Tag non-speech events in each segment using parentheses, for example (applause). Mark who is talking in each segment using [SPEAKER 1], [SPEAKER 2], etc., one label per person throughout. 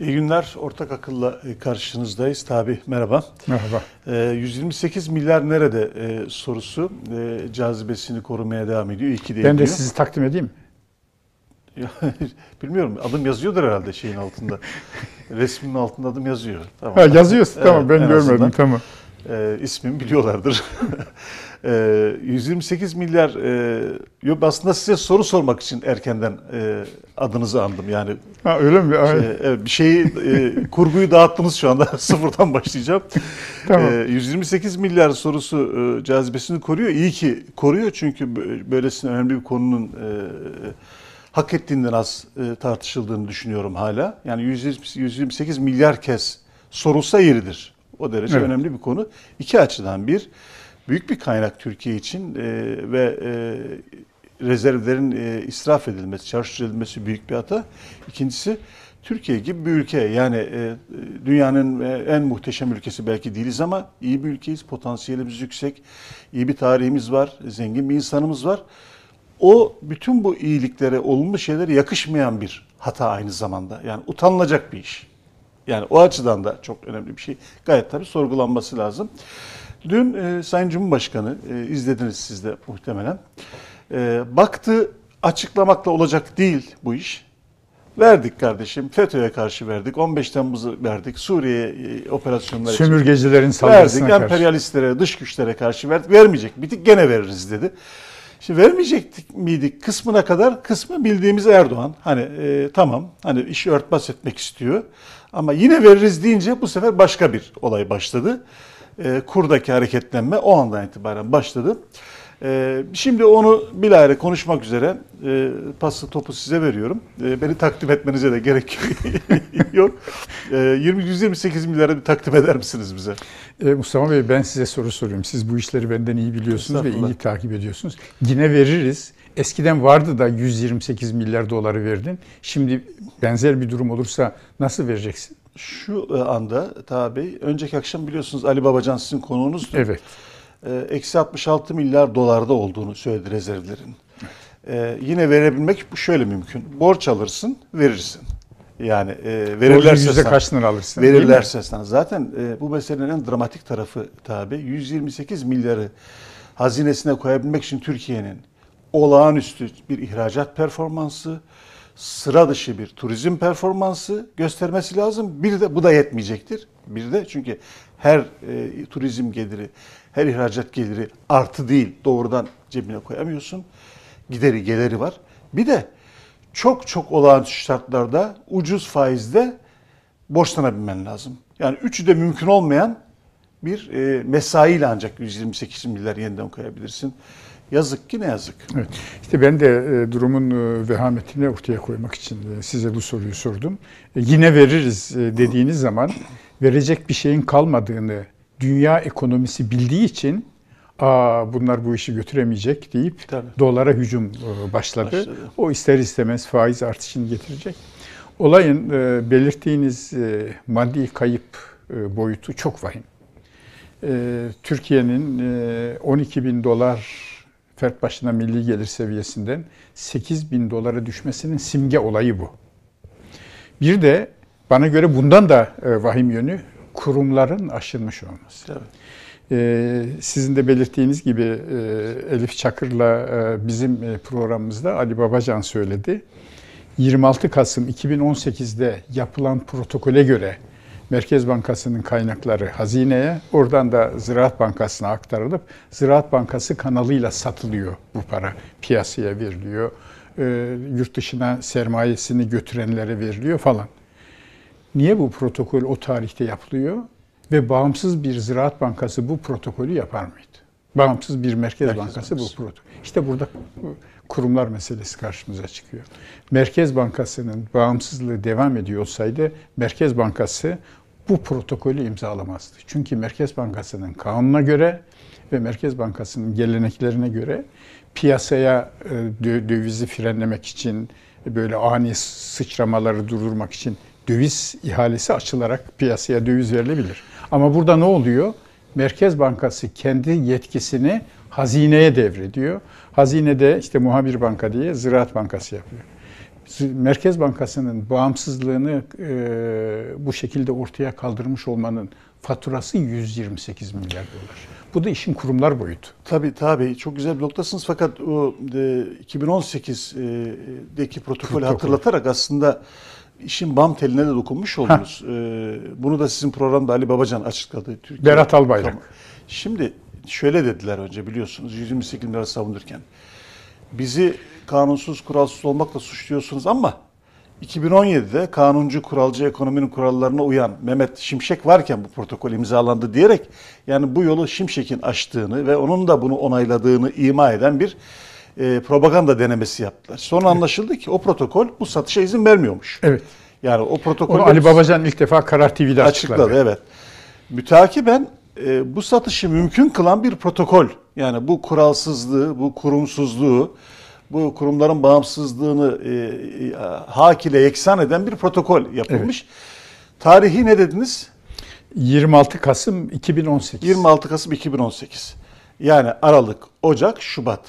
[SPEAKER 1] İyi günler. Ortak akılla e, karşınızdayız. Tabi merhaba.
[SPEAKER 2] Merhaba.
[SPEAKER 1] 128 e, milyar nerede e, sorusu cazibesini korumaya devam ediyor. İyi ki
[SPEAKER 2] de Ben de sizi takdim edeyim (laughs)
[SPEAKER 1] Bilmiyorum. Adım yazıyordur herhalde şeyin altında. (laughs) Resmin altında adım yazıyor.
[SPEAKER 2] Tamam. Ha, yazıyorsun. Tamam ben görmedim. Azından. Tamam.
[SPEAKER 1] E, ismimi biliyorlardır. (laughs) e, 128 milyar e, aslında size soru sormak için erkenden e, adınızı andım. Yani
[SPEAKER 2] ha, öyle mi?
[SPEAKER 1] Şey, evet, bir şeyi e, kurguyu dağıttınız şu anda. (laughs) Sıfırdan başlayacağım. tamam. E, 128 milyar sorusu e, cazibesini koruyor. İyi ki koruyor çünkü böylesine önemli bir konunun e, hak ettiğinden az e, tartışıldığını düşünüyorum hala. Yani 128 milyar kez sorulsa yeridir. O derece evet. önemli bir konu. İki açıdan bir, büyük bir kaynak Türkiye için e, ve e, rezervlerin e, israf edilmesi, çarşı edilmesi büyük bir hata. İkincisi Türkiye gibi bir ülke yani e, dünyanın en muhteşem ülkesi belki değiliz ama iyi bir ülkeyiz, potansiyelimiz yüksek, iyi bir tarihimiz var, zengin bir insanımız var. O bütün bu iyiliklere, olumlu şeylere yakışmayan bir hata aynı zamanda. Yani utanılacak bir iş. Yani o açıdan da çok önemli bir şey. Gayet tabii sorgulanması lazım. Dün e, Sayın Cumhurbaşkanı e, izlediniz siz de muhtemelen. E, baktı açıklamakla olacak değil bu iş. Verdik kardeşim. FETÖ'ye karşı verdik. 15 Temmuz'u verdik. Suriye e, operasyonları
[SPEAKER 2] Sömürgecilerin saldırısına
[SPEAKER 1] verdik. karşı. Emperyalistlere, dış güçlere karşı verdik. Vermeyecek. Bitik gene veririz dedi. Şimdi vermeyecektik miydik kısmına kadar kısmı bildiğimiz Erdoğan. Hani e, tamam hani işi örtbas etmek istiyor. Ama yine veririz deyince bu sefer başka bir olay başladı. E, kurdaki hareketlenme o andan itibaren başladı. E, şimdi onu bilahare konuşmak üzere e, pası topu size veriyorum. E, beni takdim etmenize de gerek (laughs) yok. E, 20 128 milyara bir takdim eder misiniz bize?
[SPEAKER 2] E, Mustafa Bey ben size soru soruyorum. Siz bu işleri benden iyi biliyorsunuz ve iyi takip ediyorsunuz. Yine veririz. Eskiden vardı da 128 milyar doları verdin. Şimdi benzer bir durum olursa nasıl vereceksin?
[SPEAKER 1] Şu e, anda tabi önceki akşam biliyorsunuz Ali Babacan sizin konuğunuzdu.
[SPEAKER 2] Evet.
[SPEAKER 1] E, eksi 66 milyar dolarda olduğunu söyledi rezervlerin. Ee, yine verebilmek şöyle mümkün. Borç alırsın, verirsin. Yani e, verirlerse
[SPEAKER 2] yüzde kaç lira alırsın?
[SPEAKER 1] Verirlerse sana. Zaten e, bu meselenin en dramatik tarafı tabi 128 milyarı hazinesine koyabilmek için Türkiye'nin olağanüstü bir ihracat performansı, sıra dışı bir turizm performansı göstermesi lazım. Bir de bu da yetmeyecektir. Bir de çünkü her e, turizm geliri, her ihracat geliri artı değil doğrudan cebine koyamıyorsun. Gideri geliri var. Bir de çok çok olağanüstü şartlarda ucuz faizde borçlanabilmen lazım. Yani üçü de mümkün olmayan bir e, mesaiyle ancak 128 milyar yeniden koyabilirsin. Yazık ki ne yazık.
[SPEAKER 2] Evet. İşte ben de e, durumun e, vehametini ortaya koymak için e, size bu soruyu sordum. E, yine veririz e, dediğiniz zaman verecek bir şeyin kalmadığını dünya ekonomisi bildiği için Aa, bunlar bu işi götüremeyecek deyip Tabii. dolara hücum e, başladı. başladı. O ister istemez faiz artışını getirecek. Olayın e, belirttiğiniz e, maddi kayıp e, boyutu çok vahim. E, Türkiye'nin e, 12 bin dolar fert başına milli gelir seviyesinden 8 bin dolara düşmesinin simge olayı bu. Bir de bana göre bundan da e, vahim yönü kurumların aşılmış olması. Tabii. Ee, sizin de belirttiğiniz gibi e, Elif Çakır'la e, bizim e, programımızda Ali Babacan söyledi. 26 Kasım 2018'de yapılan protokole göre Merkez Bankası'nın kaynakları hazineye, oradan da Ziraat Bankası'na aktarılıp Ziraat Bankası kanalıyla satılıyor bu para. Piyasaya veriliyor, yurt dışına sermayesini götürenlere veriliyor falan. Niye bu protokol o tarihte yapılıyor? Ve bağımsız bir Ziraat Bankası bu protokolü yapar mıydı? Bağımsız bir Merkez, Merkez Bankası bu protokol. İşte burada kurumlar meselesi karşımıza çıkıyor. Merkez Bankası'nın bağımsızlığı devam ediyor olsaydı Merkez Bankası bu protokolü imzalamazdı. Çünkü Merkez Bankası'nın kanuna göre ve Merkez Bankası'nın geleneklerine göre piyasaya e, dövizi frenlemek için böyle ani sıçramaları durdurmak için döviz ihalesi açılarak piyasaya döviz verilebilir. Ama burada ne oluyor? Merkez Bankası kendi yetkisini hazineye devrediyor. Hazinede işte muhabir banka diye Ziraat Bankası yapıyor. Merkez Bankası'nın bağımsızlığını e, bu şekilde ortaya kaldırmış olmanın faturası 128 milyar dolar. Bu da işin kurumlar boyutu.
[SPEAKER 1] Tabii tabii çok güzel bir noktasınız fakat o e, 2018'deki protokolü
[SPEAKER 2] Protokol.
[SPEAKER 1] hatırlatarak aslında işin bam teline de dokunmuş oldunuz. E, bunu da sizin programda Ali Babacan açıkladı. Türkiye.
[SPEAKER 2] Berat Albayrak.
[SPEAKER 1] Tamam. Şimdi şöyle dediler önce biliyorsunuz 128 milyar savunurken. Bizi kanunsuz, kuralsız olmakla suçluyorsunuz ama 2017'de kanuncu, kuralcı ekonominin kurallarına uyan Mehmet Şimşek varken bu protokol imzalandı diyerek yani bu yolu Şimşek'in açtığını ve onun da bunu onayladığını ima eden bir e, propaganda denemesi yaptılar. Sonra anlaşıldı ki o protokol bu satışa izin vermiyormuş.
[SPEAKER 2] Evet.
[SPEAKER 1] Yani o protokol
[SPEAKER 2] Onu Ali Babacan ilk defa Karar TV'de açıkladı.
[SPEAKER 1] açıkladı. Evet. Mütakiben e, bu satışı mümkün kılan bir protokol. Yani bu kuralsızlığı, bu kurumsuzluğu, bu kurumların bağımsızlığını e, e, hak ile yeksan eden bir protokol yapılmış. Tarihi ne dediniz?
[SPEAKER 2] 26 Kasım 2018.
[SPEAKER 1] 26 Kasım 2018. Yani Aralık, Ocak, Şubat.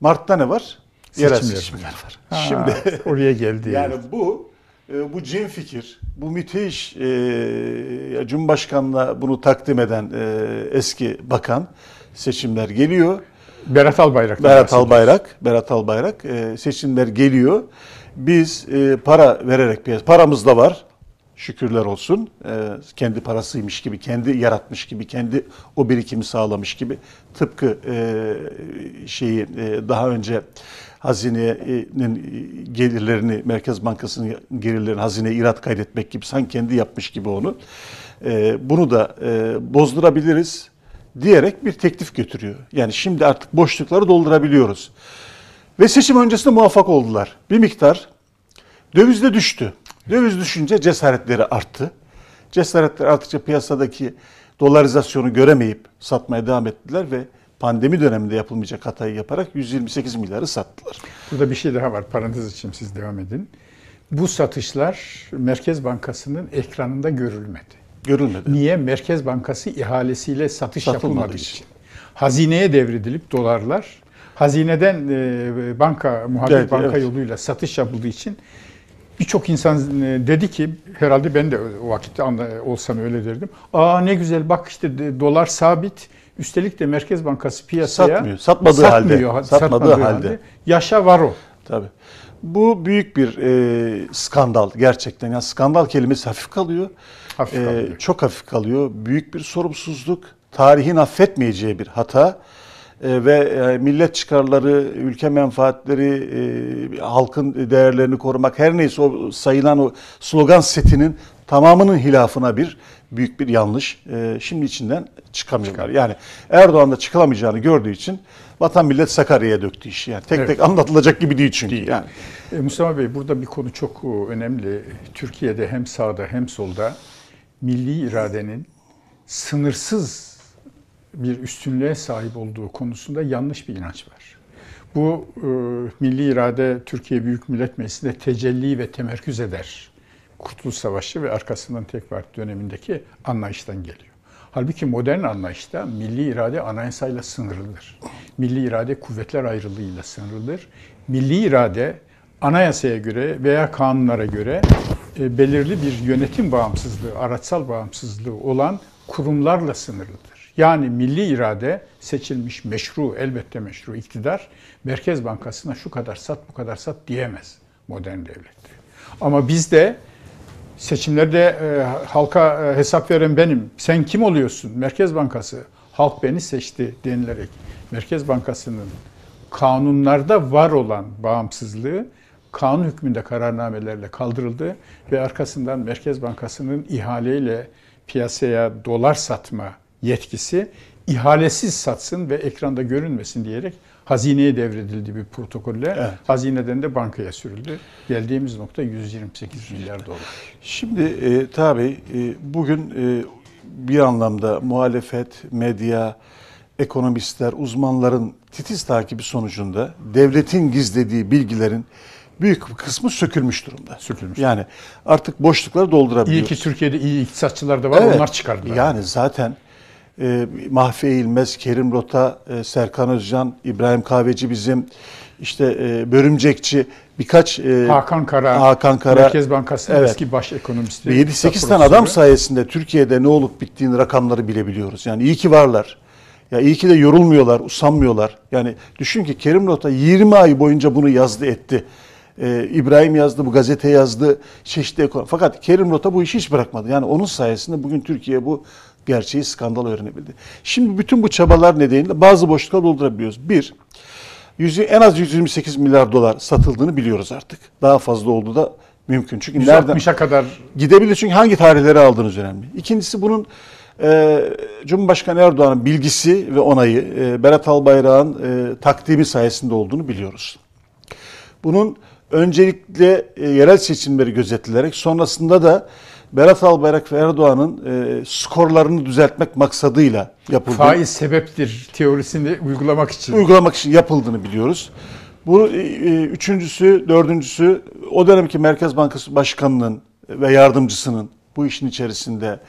[SPEAKER 1] Mart'ta ne var? Yerel
[SPEAKER 2] Seçimler.
[SPEAKER 1] seçimler var.
[SPEAKER 2] Ha,
[SPEAKER 1] Şimdi
[SPEAKER 2] oraya geldi. (laughs)
[SPEAKER 1] Yani bu e, bu cin fikir, bu müthiş e, Cumhurbaşkanı'na bunu takdim eden e, eski bakan seçimler geliyor.
[SPEAKER 2] Berat Albayrak.
[SPEAKER 1] Berat Albayrak, Berat Albayrak e, seçimler geliyor. Biz e, para vererek piyas- paramız da var. Şükürler olsun. E, kendi parasıymış gibi, kendi yaratmış gibi, kendi o birikimi sağlamış gibi. Tıpkı e, şeyi e, daha önce hazinenin gelirlerini, Merkez Bankası'nın gelirlerini hazineye irat kaydetmek gibi sanki kendi yapmış gibi onu. E, bunu da e, bozdurabiliriz diyerek bir teklif götürüyor. Yani şimdi artık boşlukları doldurabiliyoruz. Ve seçim öncesinde muvaffak oldular. Bir miktar döviz de düştü. Döviz düşünce cesaretleri arttı. Cesaretleri arttıkça piyasadaki dolarizasyonu göremeyip satmaya devam ettiler ve pandemi döneminde yapılmayacak hatayı yaparak 128 milyarı sattılar.
[SPEAKER 2] Burada bir şey daha var. Parantez için siz devam edin. Bu satışlar Merkez Bankası'nın ekranında görülmedi.
[SPEAKER 1] Görülmedi.
[SPEAKER 2] Niye? Merkez Bankası ihalesiyle satış
[SPEAKER 1] Satılmadığı
[SPEAKER 2] yapılmadığı
[SPEAKER 1] için.
[SPEAKER 2] için. Hazineye devredilip dolarlar, hazineden e, banka, muhabir
[SPEAKER 1] Evet,
[SPEAKER 2] banka
[SPEAKER 1] evet.
[SPEAKER 2] yoluyla satış yapıldığı için birçok insan e, dedi ki, herhalde ben de o vakitte olsam öyle derdim. Aa ne güzel bak işte dolar sabit, üstelik de Merkez Bankası piyasaya
[SPEAKER 1] Satmıyor, satmadığı halde,
[SPEAKER 2] satmıyor,
[SPEAKER 1] satmadığı halde.
[SPEAKER 2] Yaşa var o.
[SPEAKER 1] Tabii. Bu büyük bir e, skandal gerçekten. Yani skandal kelimesi hafif kalıyor.
[SPEAKER 2] Hafif
[SPEAKER 1] E,
[SPEAKER 2] kalıyor.
[SPEAKER 1] çok hafif kalıyor. Büyük bir sorumsuzluk. Tarihin affetmeyeceği bir hata. E, ve e, millet çıkarları, ülke menfaatleri, e, halkın değerlerini korumak her neyse o sayılan o slogan setinin tamamının hilafına bir büyük bir yanlış. E, şimdi içinden çıkamıyorlar. Yani Erdoğan da çıkılamayacağını gördüğü için vatan millet Sakarya'ya döktü işi. Yani tek
[SPEAKER 2] Evet.
[SPEAKER 1] tek anlatılacak gibi değil çünkü. Yani
[SPEAKER 2] E, Mustafa Bey burada bir konu çok e, önemli. Türkiye'de hem sağda hem solda milli iradenin sınırsız bir üstünlüğe sahip olduğu konusunda yanlış bir inanç var. Bu e, milli irade Türkiye Büyük Millet Meclisi'nde tecelli ve temerküz eder. Kurtuluş Savaşı ve arkasından tek parti dönemindeki anlayıştan geliyor. Halbuki modern anlayışta milli irade anayasayla sınırlıdır. Milli irade kuvvetler ayrılığıyla sınırlıdır. Milli irade anayasaya göre veya kanunlara göre e, belirli bir yönetim bağımsızlığı, araçsal bağımsızlığı olan kurumlarla sınırlıdır. Yani milli irade seçilmiş meşru, elbette meşru iktidar Merkez Bankası'na şu kadar sat, bu kadar sat diyemez modern devlette. Ama bizde Seçimlerde e, halka e, hesap veren benim. Sen kim oluyorsun? Merkez Bankası. Halk beni seçti denilerek Merkez Bankası'nın kanunlarda var olan bağımsızlığı kanun hükmünde kararnamelerle kaldırıldı ve arkasından Merkez Bankası'nın ihaleyle piyasaya dolar satma yetkisi ihalesiz satsın ve ekranda görünmesin diyerek hazineye devredildi bir protokolle.
[SPEAKER 1] Evet.
[SPEAKER 2] Hazineden de bankaya sürüldü. Geldiğimiz nokta 128 milyar dolar.
[SPEAKER 1] Şimdi e, tabii e, bugün e, bir anlamda muhalefet, medya, ekonomistler, uzmanların titiz takibi sonucunda devletin gizlediği bilgilerin büyük bir kısmı sökülmüş durumda.
[SPEAKER 2] Sökülmüş.
[SPEAKER 1] Yani artık boşlukları doldurabiliyoruz.
[SPEAKER 2] İyi ki Türkiye'de iyi iktisatçılar da var,
[SPEAKER 1] Evet.
[SPEAKER 2] onlar çıkardılar.
[SPEAKER 1] Yani zaten e, Mahfi İlmez, Kerim Rota, e, Serkan Özcan, İbrahim Kahveci bizim işte e, Börümcekçi, birkaç e,
[SPEAKER 2] Hakan Kara,
[SPEAKER 1] Hakan Kara
[SPEAKER 2] Merkez Bankası'nın
[SPEAKER 1] Evet.
[SPEAKER 2] eski baş ekonomisti.
[SPEAKER 1] ve 7-8
[SPEAKER 2] tıp
[SPEAKER 1] tane adam sayesinde Türkiye'de ne olup bittiğini rakamları bilebiliyoruz. Yani iyi ki varlar. Ya iyi ki de yorulmuyorlar, usanmıyorlar. Yani düşün ki Kerim Nota 20 ay boyunca bunu yazdı etti. Ee, İbrahim yazdı, bu gazete yazdı, çeşitli ekonomi. Fakat Kerim Nota bu işi hiç bırakmadı. Yani onun sayesinde bugün Türkiye bu gerçeği skandal öğrenebildi. Şimdi bütün bu çabalar nedeniyle bazı boşluklar doldurabiliyoruz. Bir, yüzü, en az 128 milyar dolar satıldığını biliyoruz artık. Daha fazla olduğu da mümkün. Çünkü nereden
[SPEAKER 2] 160'a kadar
[SPEAKER 1] gidebilir çünkü hangi tarihleri aldığınız önemli. İkincisi bunun e, Cumhurbaşkanı Erdoğan'ın bilgisi ve onayı e, Berat Albayrak'ın e, takdimi sayesinde olduğunu biliyoruz. Bunun öncelikle e, yerel seçimleri gözetilerek sonrasında da Berat Albayrak ve Erdoğan'ın e, skorlarını düzeltmek maksadıyla yapıldığı
[SPEAKER 2] faiz sebeptir teorisini uygulamak için.
[SPEAKER 1] uygulamak için yapıldığını biliyoruz. Bu e, e, üçüncüsü, dördüncüsü o dönemki Merkez Bankası Başkanı'nın ve yardımcısının bu işin içerisinde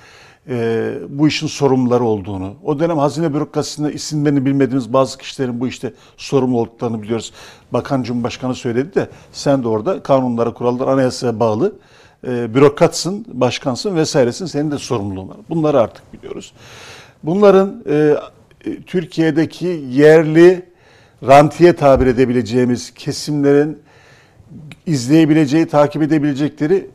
[SPEAKER 1] e, bu işin sorumluları olduğunu, o dönem hazine bürokrasisinde isimlerini bilmediğimiz bazı kişilerin bu işte sorumlu olduklarını biliyoruz. Bakan Cumhurbaşkanı söyledi de sen de orada kanunlara, kurallara, anayasaya bağlı e, bürokratsın, başkansın vesairesin, senin de sorumluluğun var. Bunları artık biliyoruz. Bunların e, Türkiye'deki yerli rantiye tabir edebileceğimiz kesimlerin izleyebileceği, takip edebilecekleri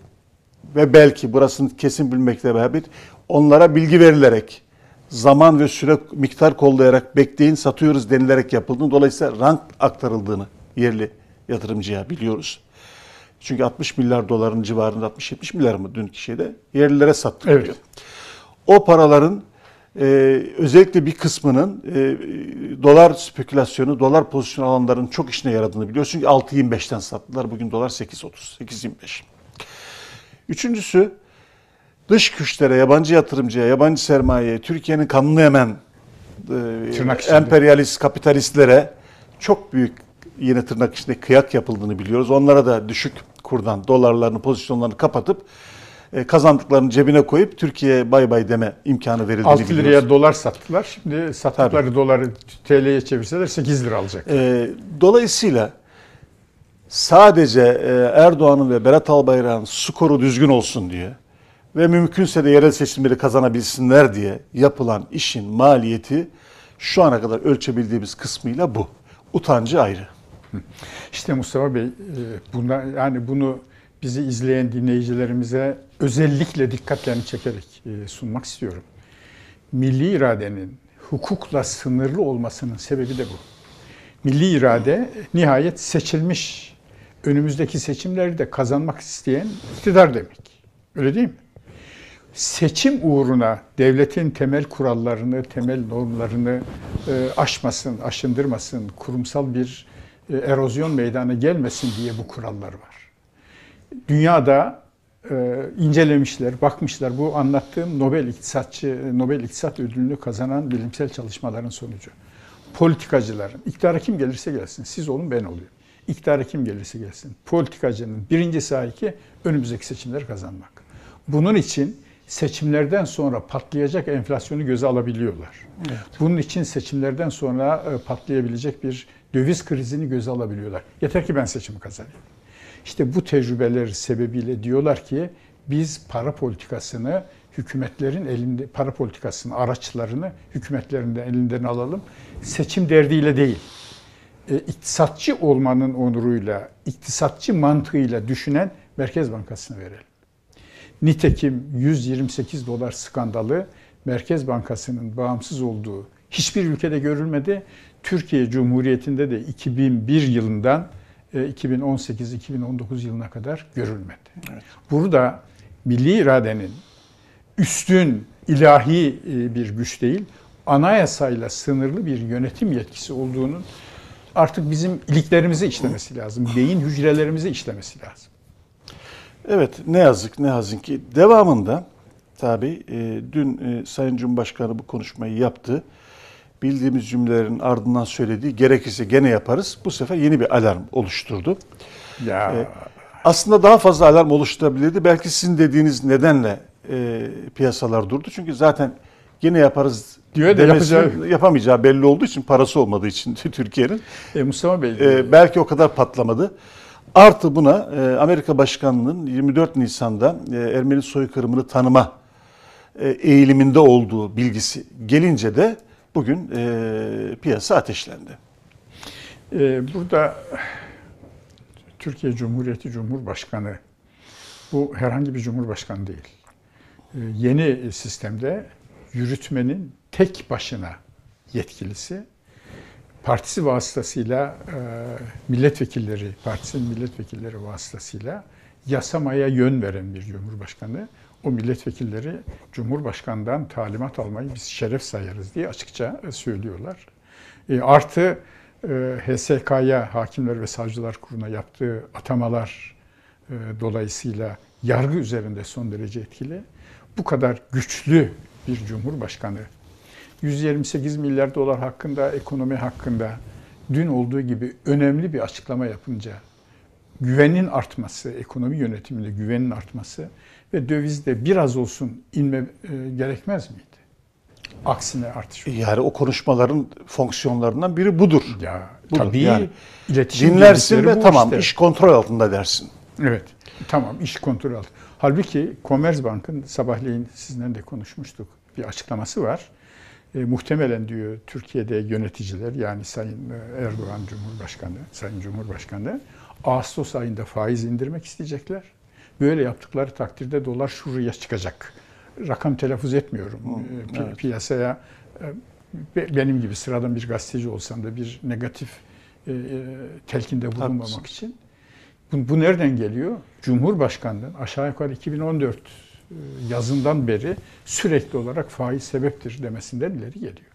[SPEAKER 1] ve belki burasını kesin bilmekle beraber onlara bilgi verilerek, zaman ve süre miktar kollayarak bekleyin satıyoruz denilerek yapıldığını, dolayısıyla rant aktarıldığını yerli yatırımcıya biliyoruz. Çünkü 60 milyar doların civarında 60-70 milyar mı dünkü şeyde yerlilere sattık
[SPEAKER 2] Evet.
[SPEAKER 1] diyor. O paraların e, özellikle bir kısmının e, dolar spekülasyonu, dolar pozisyon alanların çok işine yaradığını biliyoruz. Çünkü 6.25'ten sattılar. Bugün dolar 8.30, 8.25. Üçüncüsü dış güçlere, yabancı yatırımcıya, yabancı sermayeye, Türkiye'nin kanını emen e, emperyalist, kapitalistlere çok büyük yine tırnak içinde kıyak yapıldığını biliyoruz. Onlara da düşük kurdan dolarlarını, pozisyonlarını kapatıp e, kazandıklarını cebine koyup Türkiye'ye bay bay deme imkanı verildiğini
[SPEAKER 2] 6
[SPEAKER 1] biliyoruz.
[SPEAKER 2] liraya dolar sattılar. Şimdi sattıkları doları TL'ye çevirseler 8 lira alacak.
[SPEAKER 1] E, dolayısıyla sadece e, Erdoğan'ın ve Berat Albayrak'ın skoru düzgün olsun diye ve mümkünse de yerel seçimleri kazanabilsinler diye yapılan işin maliyeti şu ana kadar ölçebildiğimiz kısmıyla bu. Utancı ayrı.
[SPEAKER 2] İşte Mustafa Bey, e, buna, yani bunu bizi izleyen dinleyicilerimize özellikle dikkatlerini çekerek e, sunmak istiyorum. Milli iradenin hukukla sınırlı olmasının sebebi de bu. Milli irade nihayet seçilmiş, önümüzdeki seçimleri de kazanmak isteyen iktidar demek. Öyle değil mi? Seçim uğruna devletin temel kurallarını, temel normlarını e, aşmasın, aşındırmasın, kurumsal bir e, erozyon meydana gelmesin diye bu kurallar var. Dünyada e, incelemişler, bakmışlar. Bu anlattığım Nobel İktisatçı, Nobel İktisat Ödülünü kazanan bilimsel çalışmaların sonucu. Politikacıların, iktidara kim gelirse gelsin, siz olun ben olayım. İktidara kim gelirse gelsin. Politikacının birinci sahiki önümüzdeki seçimleri kazanmak. Bunun için seçimlerden sonra patlayacak enflasyonu göze alabiliyorlar. Bunun için seçimlerden sonra e, patlayabilecek bir döviz krizini göze alabiliyorlar. Yeter ki ben seçimi kazanayım. İşte bu tecrübeler sebebiyle diyorlar ki biz para politikasını hükümetlerin elinde para politikasının araçlarını hükümetlerin de elinden alalım. Seçim derdiyle değil. E, iktisatçı olmanın onuruyla, iktisatçı mantığıyla düşünen Merkez Bankası'na verelim. Nitekim 128 dolar skandalı Merkez Bankası'nın bağımsız olduğu hiçbir ülkede görülmedi. Türkiye Cumhuriyeti'nde de 2001 yılından 2018-2019 yılına kadar görülmedi.
[SPEAKER 1] Evet.
[SPEAKER 2] Burada milli iradenin üstün ilahi bir güç değil, anayasayla sınırlı bir yönetim yetkisi olduğunun artık bizim iliklerimizi işlemesi lazım, beyin hücrelerimizi işlemesi lazım.
[SPEAKER 1] Evet ne yazık ne yazık ki devamında tabi e, dün e, Sayın Cumhurbaşkanı bu konuşmayı yaptı. Bildiğimiz cümlelerin ardından söylediği gerekirse gene yaparız. Bu sefer yeni bir alarm oluşturdu.
[SPEAKER 2] Ya
[SPEAKER 1] E, aslında daha fazla alarm oluşturabilirdi. Belki sizin dediğiniz nedenle e, piyasalar durdu. Çünkü zaten yine yaparız
[SPEAKER 2] Diyor da yapacağı-
[SPEAKER 1] yapamayacağı belli olduğu için parası olmadığı için (laughs) Türkiye'nin
[SPEAKER 2] E, Mustafa Bey,
[SPEAKER 1] e, belki o kadar patlamadı. Artı buna e, Amerika Başkanı'nın 24 Nisan'da e, Ermeni soykırımını tanıma e, eğiliminde olduğu bilgisi gelince de bugün e, piyasa ateşlendi.
[SPEAKER 2] e, burada Türkiye Cumhuriyeti Cumhurbaşkanı bu herhangi bir cumhurbaşkanı değil. E, yeni sistemde yürütmenin tek başına yetkilisi partisi vasıtasıyla e, milletvekilleri, partisinin milletvekilleri vasıtasıyla yasamaya yön veren bir cumhurbaşkanı. O milletvekilleri cumhurbaşkanından talimat almayı biz şeref sayarız diye açıkça söylüyorlar. E, artı e, HSK'ya, Hakimler ve Savcılar Kurulu'na yaptığı atamalar e, dolayısıyla yargı üzerinde son derece etkili. Bu kadar güçlü bir cumhurbaşkanı 128 milyar dolar hakkında, ekonomi hakkında dün olduğu gibi önemli bir açıklama yapınca güvenin artması, ekonomi yönetiminde güvenin artması ve dövizde biraz olsun inme e, gerekmez miydi? Aksine artış.
[SPEAKER 1] Yani o konuşmaların fonksiyonlarından biri budur.
[SPEAKER 2] Ya
[SPEAKER 1] Budur.
[SPEAKER 2] tabii
[SPEAKER 1] Yani
[SPEAKER 2] iletişim
[SPEAKER 1] Dinlersin ve tamam
[SPEAKER 2] işte.
[SPEAKER 1] iş kontrol altında dersin.
[SPEAKER 2] Evet. Tamam iş kontrol altı. Halbuki Commerzbank'ın sabahleyin sizinle de konuşmuştuk. Bir açıklaması var. E, muhtemelen diyor Türkiye'de yöneticiler yani Sayın e, Erdoğan Cumhurbaşkanı, Sayın Cumhurbaşkanı Ağustos ayında faiz indirmek isteyecekler. Böyle yaptıkları takdirde dolar şuraya çıkacak. Rakam telaffuz etmiyorum. E, pi-
[SPEAKER 1] evet.
[SPEAKER 2] Piyasaya e, be- benim gibi sıradan bir gazeteci olsam da bir negatif e, telkinde bulunmamak
[SPEAKER 1] Haklısın.
[SPEAKER 2] için. Bu, bu nereden geliyor? Cumhurbaşkanlığının aşağı yukarı 2014 e, yazından beri sürekli olarak faiz sebeptir demesinden ileri geliyor.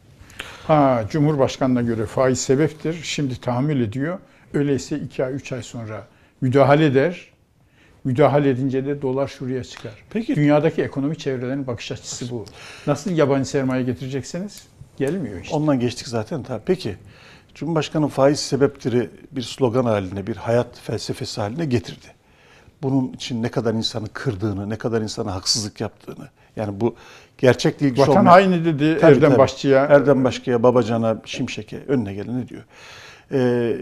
[SPEAKER 2] Ha Cumhurbaşkanına göre faiz sebeptir. Şimdi tahammül ediyor. Öyleyse 2 ay 3 ay sonra müdahale eder. Müdahale edince de dolar şuraya çıkar.
[SPEAKER 1] Peki-
[SPEAKER 2] Dünyadaki ekonomi çevrelerinin bakış açısı bu. Nasıl yabancı sermaye getireceksiniz? Gelmiyor işte.
[SPEAKER 1] Ondan geçtik zaten. Tabii. Peki Cumhurbaşkanı faiz sebepleri bir slogan haline, bir hayat felsefesi haline getirdi. Bunun için ne kadar insanı kırdığını, ne kadar insana haksızlık yaptığını. Yani bu gerçek ilgisi
[SPEAKER 2] Vatan
[SPEAKER 1] olmayan-
[SPEAKER 2] haini dedi
[SPEAKER 1] Tabii,
[SPEAKER 2] Erdem
[SPEAKER 1] tabii.
[SPEAKER 2] Başçı'ya.
[SPEAKER 1] Erdem Başkan'a, Babacan'a, Şimşek'e önüne geleni diyor. Ee,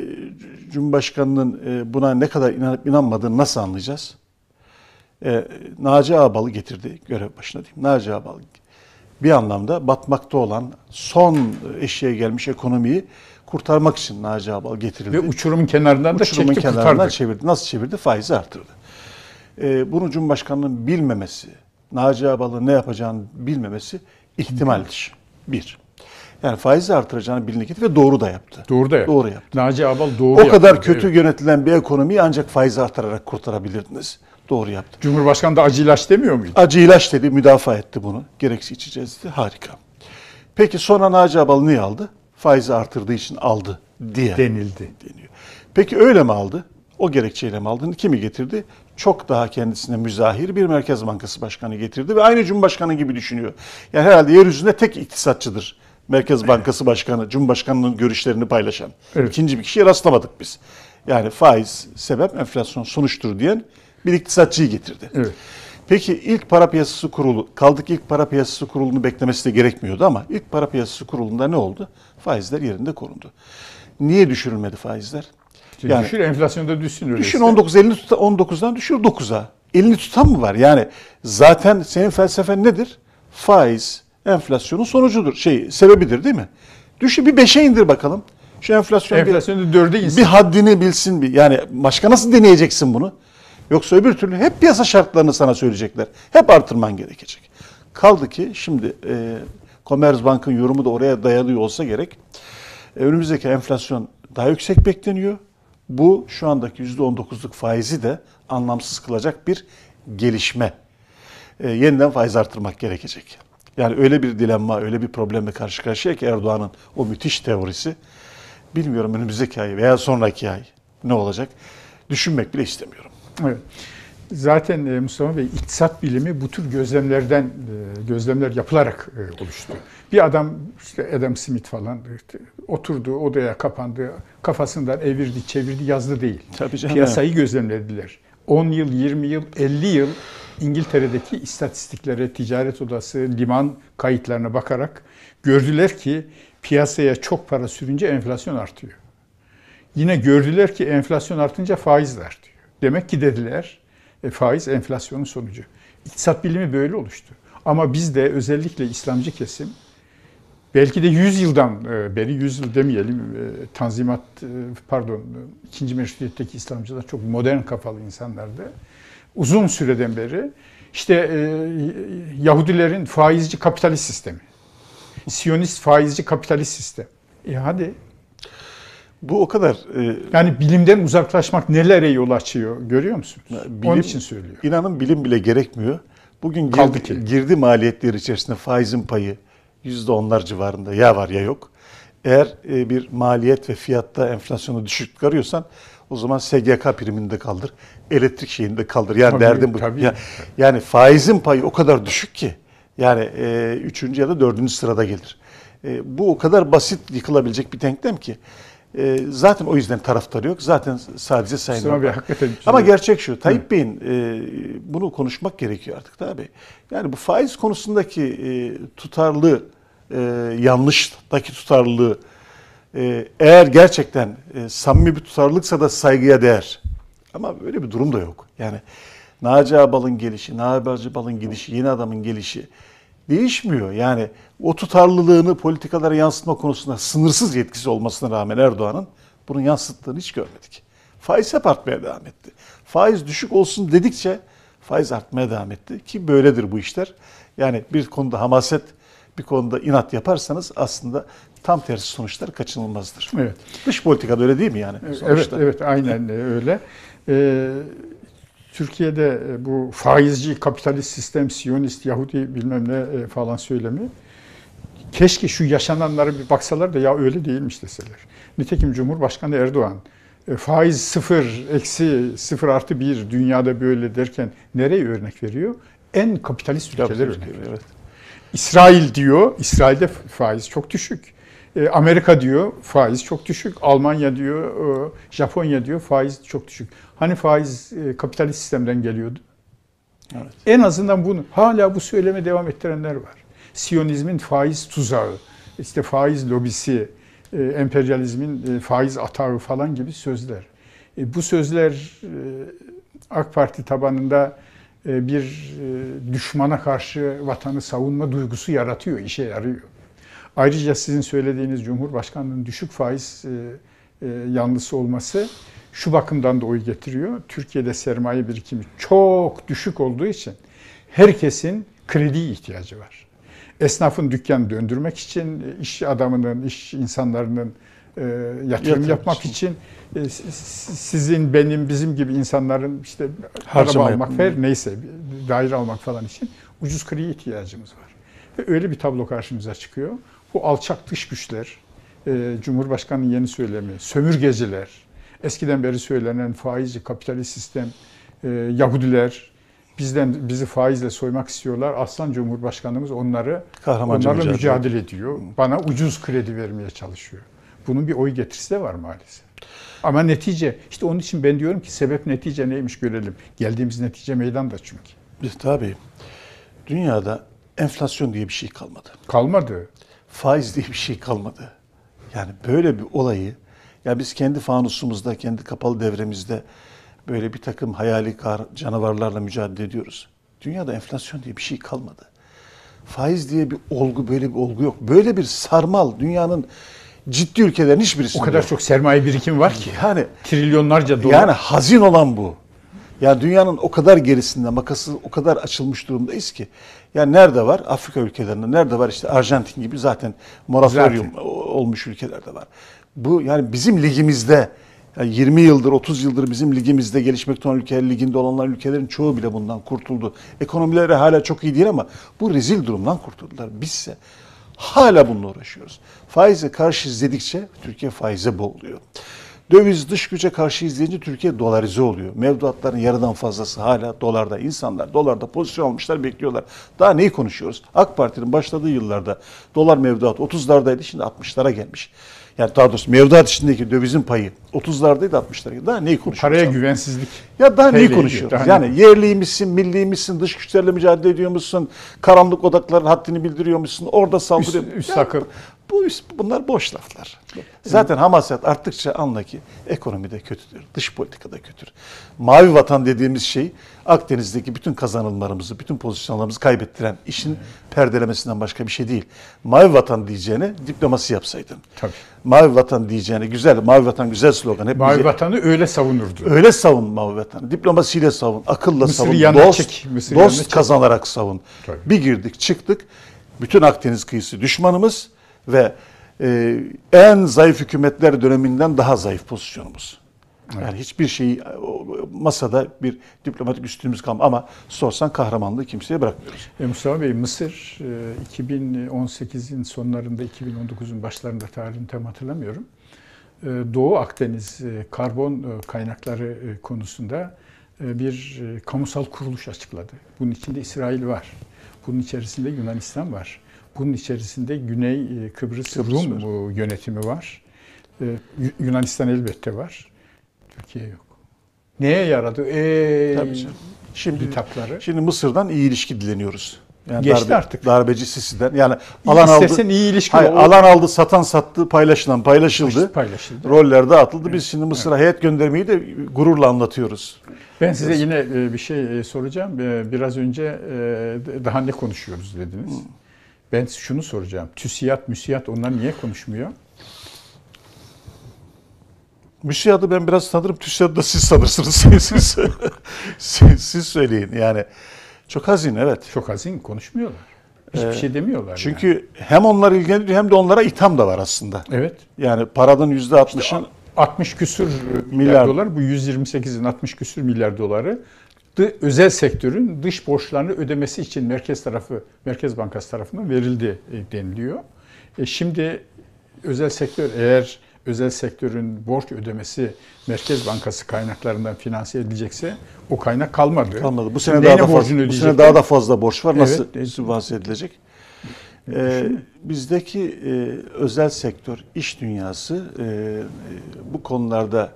[SPEAKER 1] Cumhurbaşkanı'nın e, buna ne kadar inanıp inanmadığını nasıl anlayacağız? Ee, Naci Ağbal'ı getirdi görev başına diyeyim. Naci Ağbal bir anlamda batmakta olan son eşiğe gelmiş ekonomiyi kurtarmak için Naci Ağbal getirildi.
[SPEAKER 2] Ve uçurumun kenarından da
[SPEAKER 1] Uçurumun
[SPEAKER 2] çekti
[SPEAKER 1] kenarından
[SPEAKER 2] kurtardı.
[SPEAKER 1] çevirdi. Nasıl çevirdi? Faizi artırdı. Ee, bunu Cumhurbaşkanı'nın bilmemesi, Naci Ağbal'ın ne yapacağını bilmemesi ihtimal dışı. Bir. Yani faizi artıracağını bildiğini getirdi ve doğru da yaptı.
[SPEAKER 2] Doğru da yaptı.
[SPEAKER 1] Doğru yaptı.
[SPEAKER 2] Naci Abal doğru
[SPEAKER 1] o
[SPEAKER 2] yaptı.
[SPEAKER 1] kadar kötü
[SPEAKER 2] Evet.
[SPEAKER 1] yönetilen bir ekonomiyi ancak faizi artırarak kurtarabilirdiniz. Doğru yaptı.
[SPEAKER 2] Cumhurbaşkanı da acı ilaç demiyor muydu?
[SPEAKER 1] Acı ilaç dedi, müdafaa etti bunu. Gereksiz içeceğiz dedi. Harika. Peki sonra Naci Ağbal niye aldı? Faizi artırdığı için aldı diye
[SPEAKER 2] Denildi.
[SPEAKER 1] deniyor. Peki öyle mi aldı? O gerekçeyle mi aldı? Kimi getirdi? Çok daha kendisine müzahir bir Merkez Bankası Başkanı getirdi ve aynı Cumhurbaşkanı gibi düşünüyor. Yani herhalde yeryüzünde tek iktisatçıdır Merkez Bankası Başkanı, Cumhurbaşkanının görüşlerini paylaşan.
[SPEAKER 2] Evet.
[SPEAKER 1] İkinci bir kişiye rastlamadık biz. Yani faiz sebep, enflasyon sonuçtur diyen bir iktisatçıyı getirdi.
[SPEAKER 2] Evet.
[SPEAKER 1] Peki ilk para piyasası kurulu, kaldık ilk para piyasası kurulunu beklemesi de gerekmiyordu ama ilk para piyasası kurulunda ne oldu? Faizler yerinde korundu. Niye düşürülmedi faizler? Yani
[SPEAKER 2] Düşür enflasyonda düşsün öyleyse.
[SPEAKER 1] düşün 19 elini tuta, 19'dan düşür 9'a. Elini tutan mı var? Yani zaten senin felsefen nedir? Faiz enflasyonun sonucudur. Şey sebebidir değil mi? Düşün bir 5'e indir bakalım. Şu enflasyon bir-
[SPEAKER 2] Enflasyonu dörde insin.
[SPEAKER 1] bir haddini bilsin bir. Yani başka nasıl deneyeceksin bunu? Yoksa öbür türlü hep piyasa şartlarını sana söyleyecekler. Hep artırman gerekecek. Kaldı ki şimdi e, Commerzbank'ın yorumu da oraya dayanıyor olsa gerek. E, önümüzdeki enflasyon daha yüksek bekleniyor. Bu şu andaki %19'luk faizi de anlamsız kılacak bir gelişme. E, yeniden faiz artırmak gerekecek. Yani öyle bir dilemma, öyle bir problemle karşı karşıya ki Erdoğan'ın o müthiş teorisi bilmiyorum önümüzdeki ay veya sonraki ay ne olacak düşünmek bile istemiyorum.
[SPEAKER 2] Evet. Zaten e, Mustafa Bey iktisat bilimi bu tür gözlemlerden e, gözlemler yapılarak e, oluştu. Bir adam işte Adam Smith falan oturdu odaya kapandı kafasından evirdi çevirdi yazdı değil.
[SPEAKER 1] Tabii canım,
[SPEAKER 2] Piyasayı gözlemlediler. 10 yıl, 20 yıl, 50 yıl İngiltere'deki istatistiklere, ticaret odası, liman kayıtlarına bakarak gördüler ki piyasaya çok para sürünce enflasyon artıyor. Yine gördüler ki enflasyon artınca faiz de artıyor. Demek ki dediler faiz enflasyonun sonucu. İktisat bilimi böyle oluştu. Ama bizde özellikle İslamcı kesim belki de 100 yıldan e, beri, 100 yıl demeyelim, e, Tanzimat, e, pardon, ikinci meşrutiyetteki İslamcılar çok modern kafalı insanlardı. Uzun süreden beri işte Yahudilerin faizci kapitalist sistemi, Siyonist faizci kapitalist sistem. E hadi.
[SPEAKER 1] Bu o kadar... E,
[SPEAKER 2] yani bilimden uzaklaşmak nelere yol açıyor görüyor musunuz? Bilim, Onun için söylüyor.
[SPEAKER 1] İnanın bilim bile gerekmiyor. Bugün girdi, ki. girdi maliyetleri içerisinde faizin payı yüzde onlar civarında ya var ya yok. Eğer e, bir maliyet ve fiyatta enflasyonu düşük çıkarıyorsan o zaman SGK priminde kaldır, elektrik şeyinde kaldır. Yani tabii, derdim bu. Tabii. Ya, yani faizin payı o kadar düşük ki yani e, üçüncü ya da dördüncü sırada gelir. E, bu o kadar basit yıkılabilecek bir denklem ki. E, zaten o yüzden taraftarı yok. Zaten sadece Sayın
[SPEAKER 2] Abi, hakikaten
[SPEAKER 1] Ama gerçek şu. Tayyip Bey'in e, bunu konuşmak gerekiyor artık tabii. Yani bu faiz konusundaki e, tutarlı e, yanlıştaki tutarlılığı e, eğer gerçekten e, samimi bir tutarlılıksa da saygıya değer. Ama böyle bir durum da yok. Yani Naci Abal'ın gelişi, Naci Abal'ın gidişi, yeni adamın gelişi değişmiyor. Yani o tutarlılığını politikalara yansıtma konusunda sınırsız yetkisi olmasına rağmen Erdoğan'ın bunu yansıttığını hiç görmedik. Faiz hep artmaya devam etti. Faiz düşük olsun dedikçe faiz artmaya devam etti ki böyledir bu işler. Yani bir konuda hamaset, bir konuda inat yaparsanız aslında tam tersi sonuçlar kaçınılmazdır.
[SPEAKER 2] Evet.
[SPEAKER 1] Dış politikada öyle değil mi yani?
[SPEAKER 2] Sonuçta? Evet, evet aynen öyle. Ee, Türkiye'de e, bu faizci, kapitalist sistem, Siyonist, Yahudi bilmem ne e, falan söylemi keşke şu yaşananlara bir baksalar da ya öyle değilmiş deseler. Nitekim Cumhurbaşkanı Erdoğan e, faiz sıfır, eksi sıfır artı bir dünyada böyle derken nereye örnek veriyor? En kapitalist ülkeler örnek veriyor. Evet. İsrail diyor, İsrail'de faiz çok düşük. Amerika diyor faiz çok düşük. Almanya diyor, Japonya diyor faiz çok düşük. Hani faiz e, kapitalist sistemden geliyordu. Evet. En azından bunu hala bu söyleme devam ettirenler var. Siyonizmin faiz tuzağı, işte faiz lobisi, e, emperyalizmin e, faiz atağı falan gibi sözler. Bu sözler AK Parti tabanında bir düşmana karşı vatanı savunma duygusu yaratıyor, işe yarıyor. Ayrıca sizin söylediğiniz Cumhurbaşkanlığının düşük faiz yanlısı olması şu bakımdan da oy getiriyor. Türkiye'de sermaye birikimi çok düşük olduğu için herkesin kredi ihtiyacı var. Esnafın dükkanı döndürmek için, iş adamının, iş insanlarının e, yatırım Yatırım yapmak için, için e, sizin, benim, bizim gibi insanların işte Harcama araba almak, fer, neyse daire almak falan için ucuz kredi ihtiyacımız var. Ve öyle bir tablo karşımıza çıkıyor. Bu alçak dış güçler, e, Cumhurbaşkanı'nın yeni söylemi, sömürgeciler, eskiden beri söylenen faizci kapitalist sistem, e, Yahudiler bizden bizi faizle soymak istiyorlar. Aslan Cumhurbaşkanımız onları onlarla mücadele. mücadele ediyor. Bana ucuz kredi vermeye çalışıyor. Bunun bir oy getirisi de var maalesef. Ama netice, işte onun için ben diyorum ki sebep netice neymiş görelim. Geldiğimiz netice meydanda çünkü.
[SPEAKER 1] Tabii. Dünyada enflasyon diye bir şey kalmadı.
[SPEAKER 2] Kalmadı.
[SPEAKER 1] Faiz diye bir şey kalmadı. Yani böyle bir olayı ya biz kendi fanusumuzda, kendi kapalı devremizde böyle bir takım hayali canavarlarla mücadele ediyoruz. Dünyada enflasyon diye bir şey kalmadı. Faiz diye bir olgu, böyle bir olgu yok. Böyle bir sarmal dünyanın ciddi ülkelerin hiçbirisinde
[SPEAKER 2] O kadar
[SPEAKER 1] yok.
[SPEAKER 2] çok sermaye birikimi var ki. Yani trilyonlarca dolar.
[SPEAKER 1] Yani hazin olan bu. Yani dünyanın o kadar gerisinde makası o kadar açılmış durumdayız ki. Yani nerede var? Afrika ülkelerinde. Nerede var? işte Arjantin gibi zaten moratorium zaten. olmuş ülkelerde var. Bu yani bizim ligimizde yani 20 yıldır 30 yıldır bizim ligimizde gelişmekte olan ülkeler liginde olanlar ülkelerin çoğu bile bundan kurtuldu. Ekonomileri hala çok iyi değil ama bu rezil durumdan kurtuldular. Bizse hala bununla uğraşıyoruz. Faize karşı izledikçe Türkiye faize boğuluyor. Döviz dış güce karşı izleyince Türkiye dolarize oluyor. Mevduatların yarıdan fazlası hala dolarda. İnsanlar dolarda pozisyon almışlar bekliyorlar. Daha neyi konuşuyoruz? AK Parti'nin başladığı yıllarda dolar mevduat 30'lardaydı şimdi 60'lara gelmiş. Yani daha doğrusu mevduat içindeki dövizin payı 30'lardaydı 60'lardaydı. Daha neyi konuşuyoruz?
[SPEAKER 2] Paraya
[SPEAKER 1] abi?
[SPEAKER 2] güvensizlik.
[SPEAKER 1] Ya daha neyi konuşuyoruz?
[SPEAKER 2] daha
[SPEAKER 1] yani yerli misin, milli misin, dış güçlerle mücadele ediyor musun? Karanlık odakların haddini bildiriyor musun? Orada saldırıyor.
[SPEAKER 2] Üst- üst takım.
[SPEAKER 1] Bu bunlar boş laflar. Zaten hamaset arttıkça anla ki ekonomide kötüdür, dış politikada kötüdür. Mavi vatan dediğimiz şey Akdeniz'deki bütün kazanımlarımızı, bütün pozisyonlarımızı kaybettiren işin perdelemesinden başka bir şey değil. Mavi vatan diyeceğine diplomasi yapsaydın.
[SPEAKER 2] Tabii.
[SPEAKER 1] Mavi vatan diyeceğine güzel, mavi vatan güzel slogan. Hep
[SPEAKER 2] Mavi
[SPEAKER 1] bize-
[SPEAKER 2] vatanı öyle savunurdu.
[SPEAKER 1] Öyle savun mavi vatanı. Diplomasiyle savun, akılla
[SPEAKER 2] Mısır'ı
[SPEAKER 1] savun, dost,
[SPEAKER 2] çek, yanına
[SPEAKER 1] dost kazanarak savun.
[SPEAKER 2] Tabii.
[SPEAKER 1] Bir girdik çıktık. Bütün Akdeniz kıyısı düşmanımız ve e, en zayıf hükümetler döneminden daha zayıf pozisyonumuz. Yani hiçbir şeyi o, masada bir diplomatik üstünlüğümüz kalmadı ama sorsan kahramanlığı kimseye bırakmıyoruz.
[SPEAKER 2] E, Mustafa Bey, Mısır e, 2018'in sonlarında, 2019'un başlarında tarihini tam hatırlamıyorum. E, Doğu Akdeniz e, karbon e, kaynakları e, konusunda e, bir e, kamusal kuruluş açıkladı. Bunun içinde İsrail var. Bunun içerisinde Yunanistan var. Bunun içerisinde Güney e, Kıbrıs,
[SPEAKER 1] Kıbrıs
[SPEAKER 2] Rum e, yönetimi var. E, Yu- Yunanistan elbette var. Türkiye yok. Neye yaradı? Ey
[SPEAKER 1] Tabii canım. Şimdi
[SPEAKER 2] hitapları.
[SPEAKER 1] şimdi Mısır'dan iyi ilişki dileniyoruz. Yani
[SPEAKER 2] Geçti artık.
[SPEAKER 1] Darbeci Sisi'den. Yani alan aldı.
[SPEAKER 2] İstesen iyi ilişki
[SPEAKER 1] Hayır, alan aldı, satan sattı, paylaşılan paylaşıldı.
[SPEAKER 2] paylaşıldı.
[SPEAKER 1] Roller dağıtıldı. Biz şimdi Mısır'a heyet göndermeyi de gururla anlatıyoruz.
[SPEAKER 2] Ben size yine e, bir şey soracağım. Biraz önce daha ne konuşuyoruz dediniz. Ben şunu soracağım. TÜSİAD, MÜSİAD onlar niye konuşmuyor?
[SPEAKER 1] Müsiyat'ı ben biraz tanırım. TÜSİAD'ı da siz sanırsınız. (laughs) siz, siz, siz söyleyin. Yani çok hazin evet.
[SPEAKER 2] Çok hazin konuşmuyorlar. Hiçbir
[SPEAKER 1] Ee,
[SPEAKER 2] şey demiyorlar. yani.
[SPEAKER 1] Çünkü hem onlar ilgilendiriyor hem de onlara itham da var aslında.
[SPEAKER 2] Evet.
[SPEAKER 1] Yani paranın yüzde altmışın
[SPEAKER 2] 60 küsür milyar,
[SPEAKER 1] Milyar.
[SPEAKER 2] dolar, bu 128'in 60 küsür milyar doları özel sektörün dış borçlarını ödemesi için merkez tarafı, Merkez Bankası tarafından verildi deniliyor. E, şimdi özel sektör eğer özel sektörün borç ödemesi Merkez Bankası kaynaklarından finanse edilecekse o kaynak kalmadı.
[SPEAKER 1] kalmadı. Bu sene daha da fazla, bu sene daha da fazla borç var. Nasıl
[SPEAKER 2] Evet.
[SPEAKER 1] sübvanse edilecek? Ee, bizdeki e, özel sektör, iş dünyası e, e, bu konularda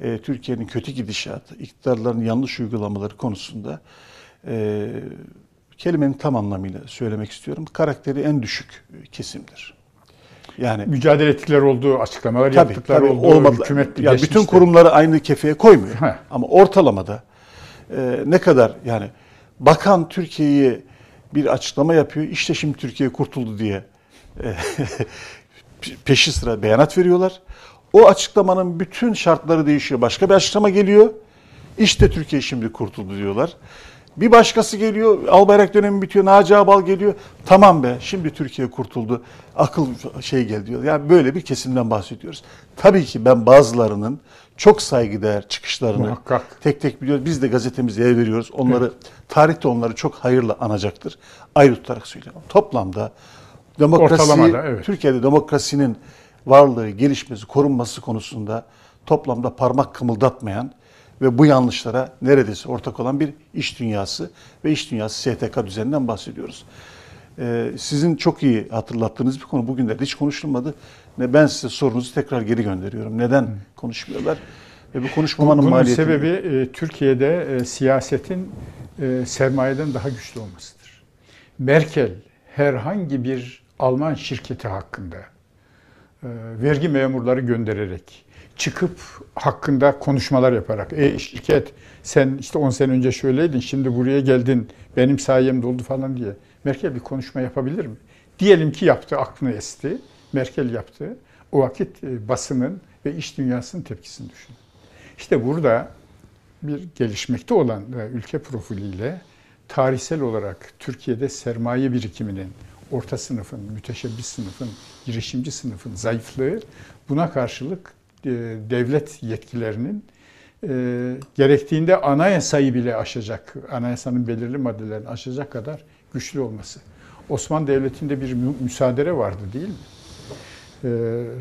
[SPEAKER 1] e, Türkiye'nin kötü gidişatı, iktidarların yanlış uygulamaları konusunda e, kelimenin tam anlamıyla söylemek istiyorum. Karakteri en düşük kesimdir. Yani
[SPEAKER 2] Mücadele ettikleri olduğu açıklamalar
[SPEAKER 1] tabii,
[SPEAKER 2] yaptıkları
[SPEAKER 1] tabii
[SPEAKER 2] olduğu
[SPEAKER 1] olmadı.
[SPEAKER 2] hükümet
[SPEAKER 1] yani bütün kurumları aynı kefeye koymuyor.
[SPEAKER 2] Heh.
[SPEAKER 1] Ama ortalamada e, ne kadar yani bakan Türkiye'yi bir açıklama yapıyor. İşte şimdi Türkiye kurtuldu diye e, (laughs) peşi sıra beyanat veriyorlar. O açıklamanın bütün şartları değişiyor. Başka bir açıklama geliyor. İşte Türkiye şimdi kurtuldu diyorlar. Bir başkası geliyor, Albayrak dönemi bitiyor, Naci Abal geliyor. Tamam be, şimdi Türkiye kurtuldu, akıl şey geldi diyor. Yani böyle bir kesimden bahsediyoruz. Tabii ki ben bazılarının çok saygıdeğer çıkışlarını
[SPEAKER 2] Muhakkak.
[SPEAKER 1] tek tek biliyoruz. Biz de gazetemizde yer veriyoruz. Onları, tarihte onları çok hayırla anacaktır. Ayrı tutarak söylüyorum. Toplamda demokrasi,
[SPEAKER 2] Ortalamada, evet.
[SPEAKER 1] Türkiye'de demokrasinin varlığı, gelişmesi, korunması konusunda toplamda parmak kımıldatmayan ve bu yanlışlara neredeyse ortak olan bir iş dünyası ve iş dünyası STK düzeninden bahsediyoruz. Ee, sizin çok iyi hatırlattığınız bir konu bugünlerde hiç konuşulmadı. Ne ben size sorunuzu tekrar geri gönderiyorum. Neden konuşmuyorlar? Ve bu konuşmamanın
[SPEAKER 2] Bunun
[SPEAKER 1] maliyeti
[SPEAKER 2] sebebi e, Türkiye'de e, siyasetin e, sermayeden daha güçlü olmasıdır. Merkel herhangi bir Alman şirketi hakkında vergi memurları göndererek çıkıp hakkında konuşmalar yaparak e şirket sen işte 10 sene önce şöyleydin şimdi buraya geldin benim sayemde oldu falan diye Merkel bir konuşma yapabilir mi? Diyelim ki yaptı aklına esti. Merkel yaptı. O vakit e, basının ve iş dünyasının tepkisini düşünün. İşte burada bir gelişmekte olan e, ülke profiliyle tarihsel olarak Türkiye'de sermaye birikiminin, orta sınıfın, müteşebbis sınıfın, girişimci sınıfın zayıflığı buna karşılık e, devlet yetkilerinin e, gerektiğinde anayasayı bile aşacak, anayasanın belirli maddelerini aşacak kadar güçlü olması. Osmanlı Devleti'nde bir mü- müsaadere vardı değil mi? Ee,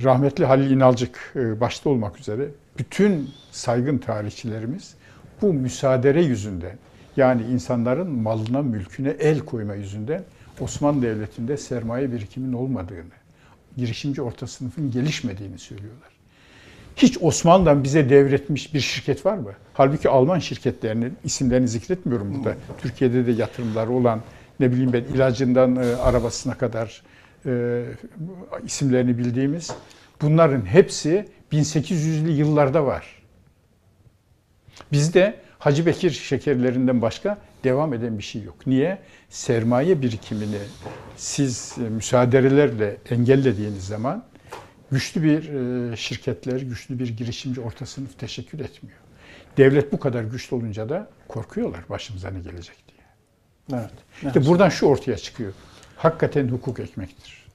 [SPEAKER 2] rahmetli Halil İnalcık e, başta olmak üzere bütün saygın tarihçilerimiz bu müsaadere yüzünden yani insanların malına mülküne el koyma yüzünden Osmanlı Devleti'nde sermaye birikiminin olmadığını, girişimci orta sınıfın gelişmediğini söylüyorlar. Hiç Osmanlı'dan bize devretmiş bir şirket var mı? Halbuki Alman şirketlerinin isimlerini zikretmiyorum burada. Türkiye'de de yatırımları olan ne bileyim ben ilacından e, arabasına kadar e, isimlerini bildiğimiz bunların hepsi 1800'lü yıllarda var. Bizde Hacı Bekir şekerlerinden başka devam eden bir şey yok. Niye? Sermaye birikimini siz e, müsaadelerle engellediğiniz zaman güçlü bir e, şirketler, güçlü bir girişimci orta sınıf teşekkür etmiyor. Devlet bu kadar güçlü olunca da korkuyorlar başımıza ne gelecek diye.
[SPEAKER 1] Evet.
[SPEAKER 2] İşte buradan şu ortaya çıkıyor. Hakikaten hukuk ekmektir.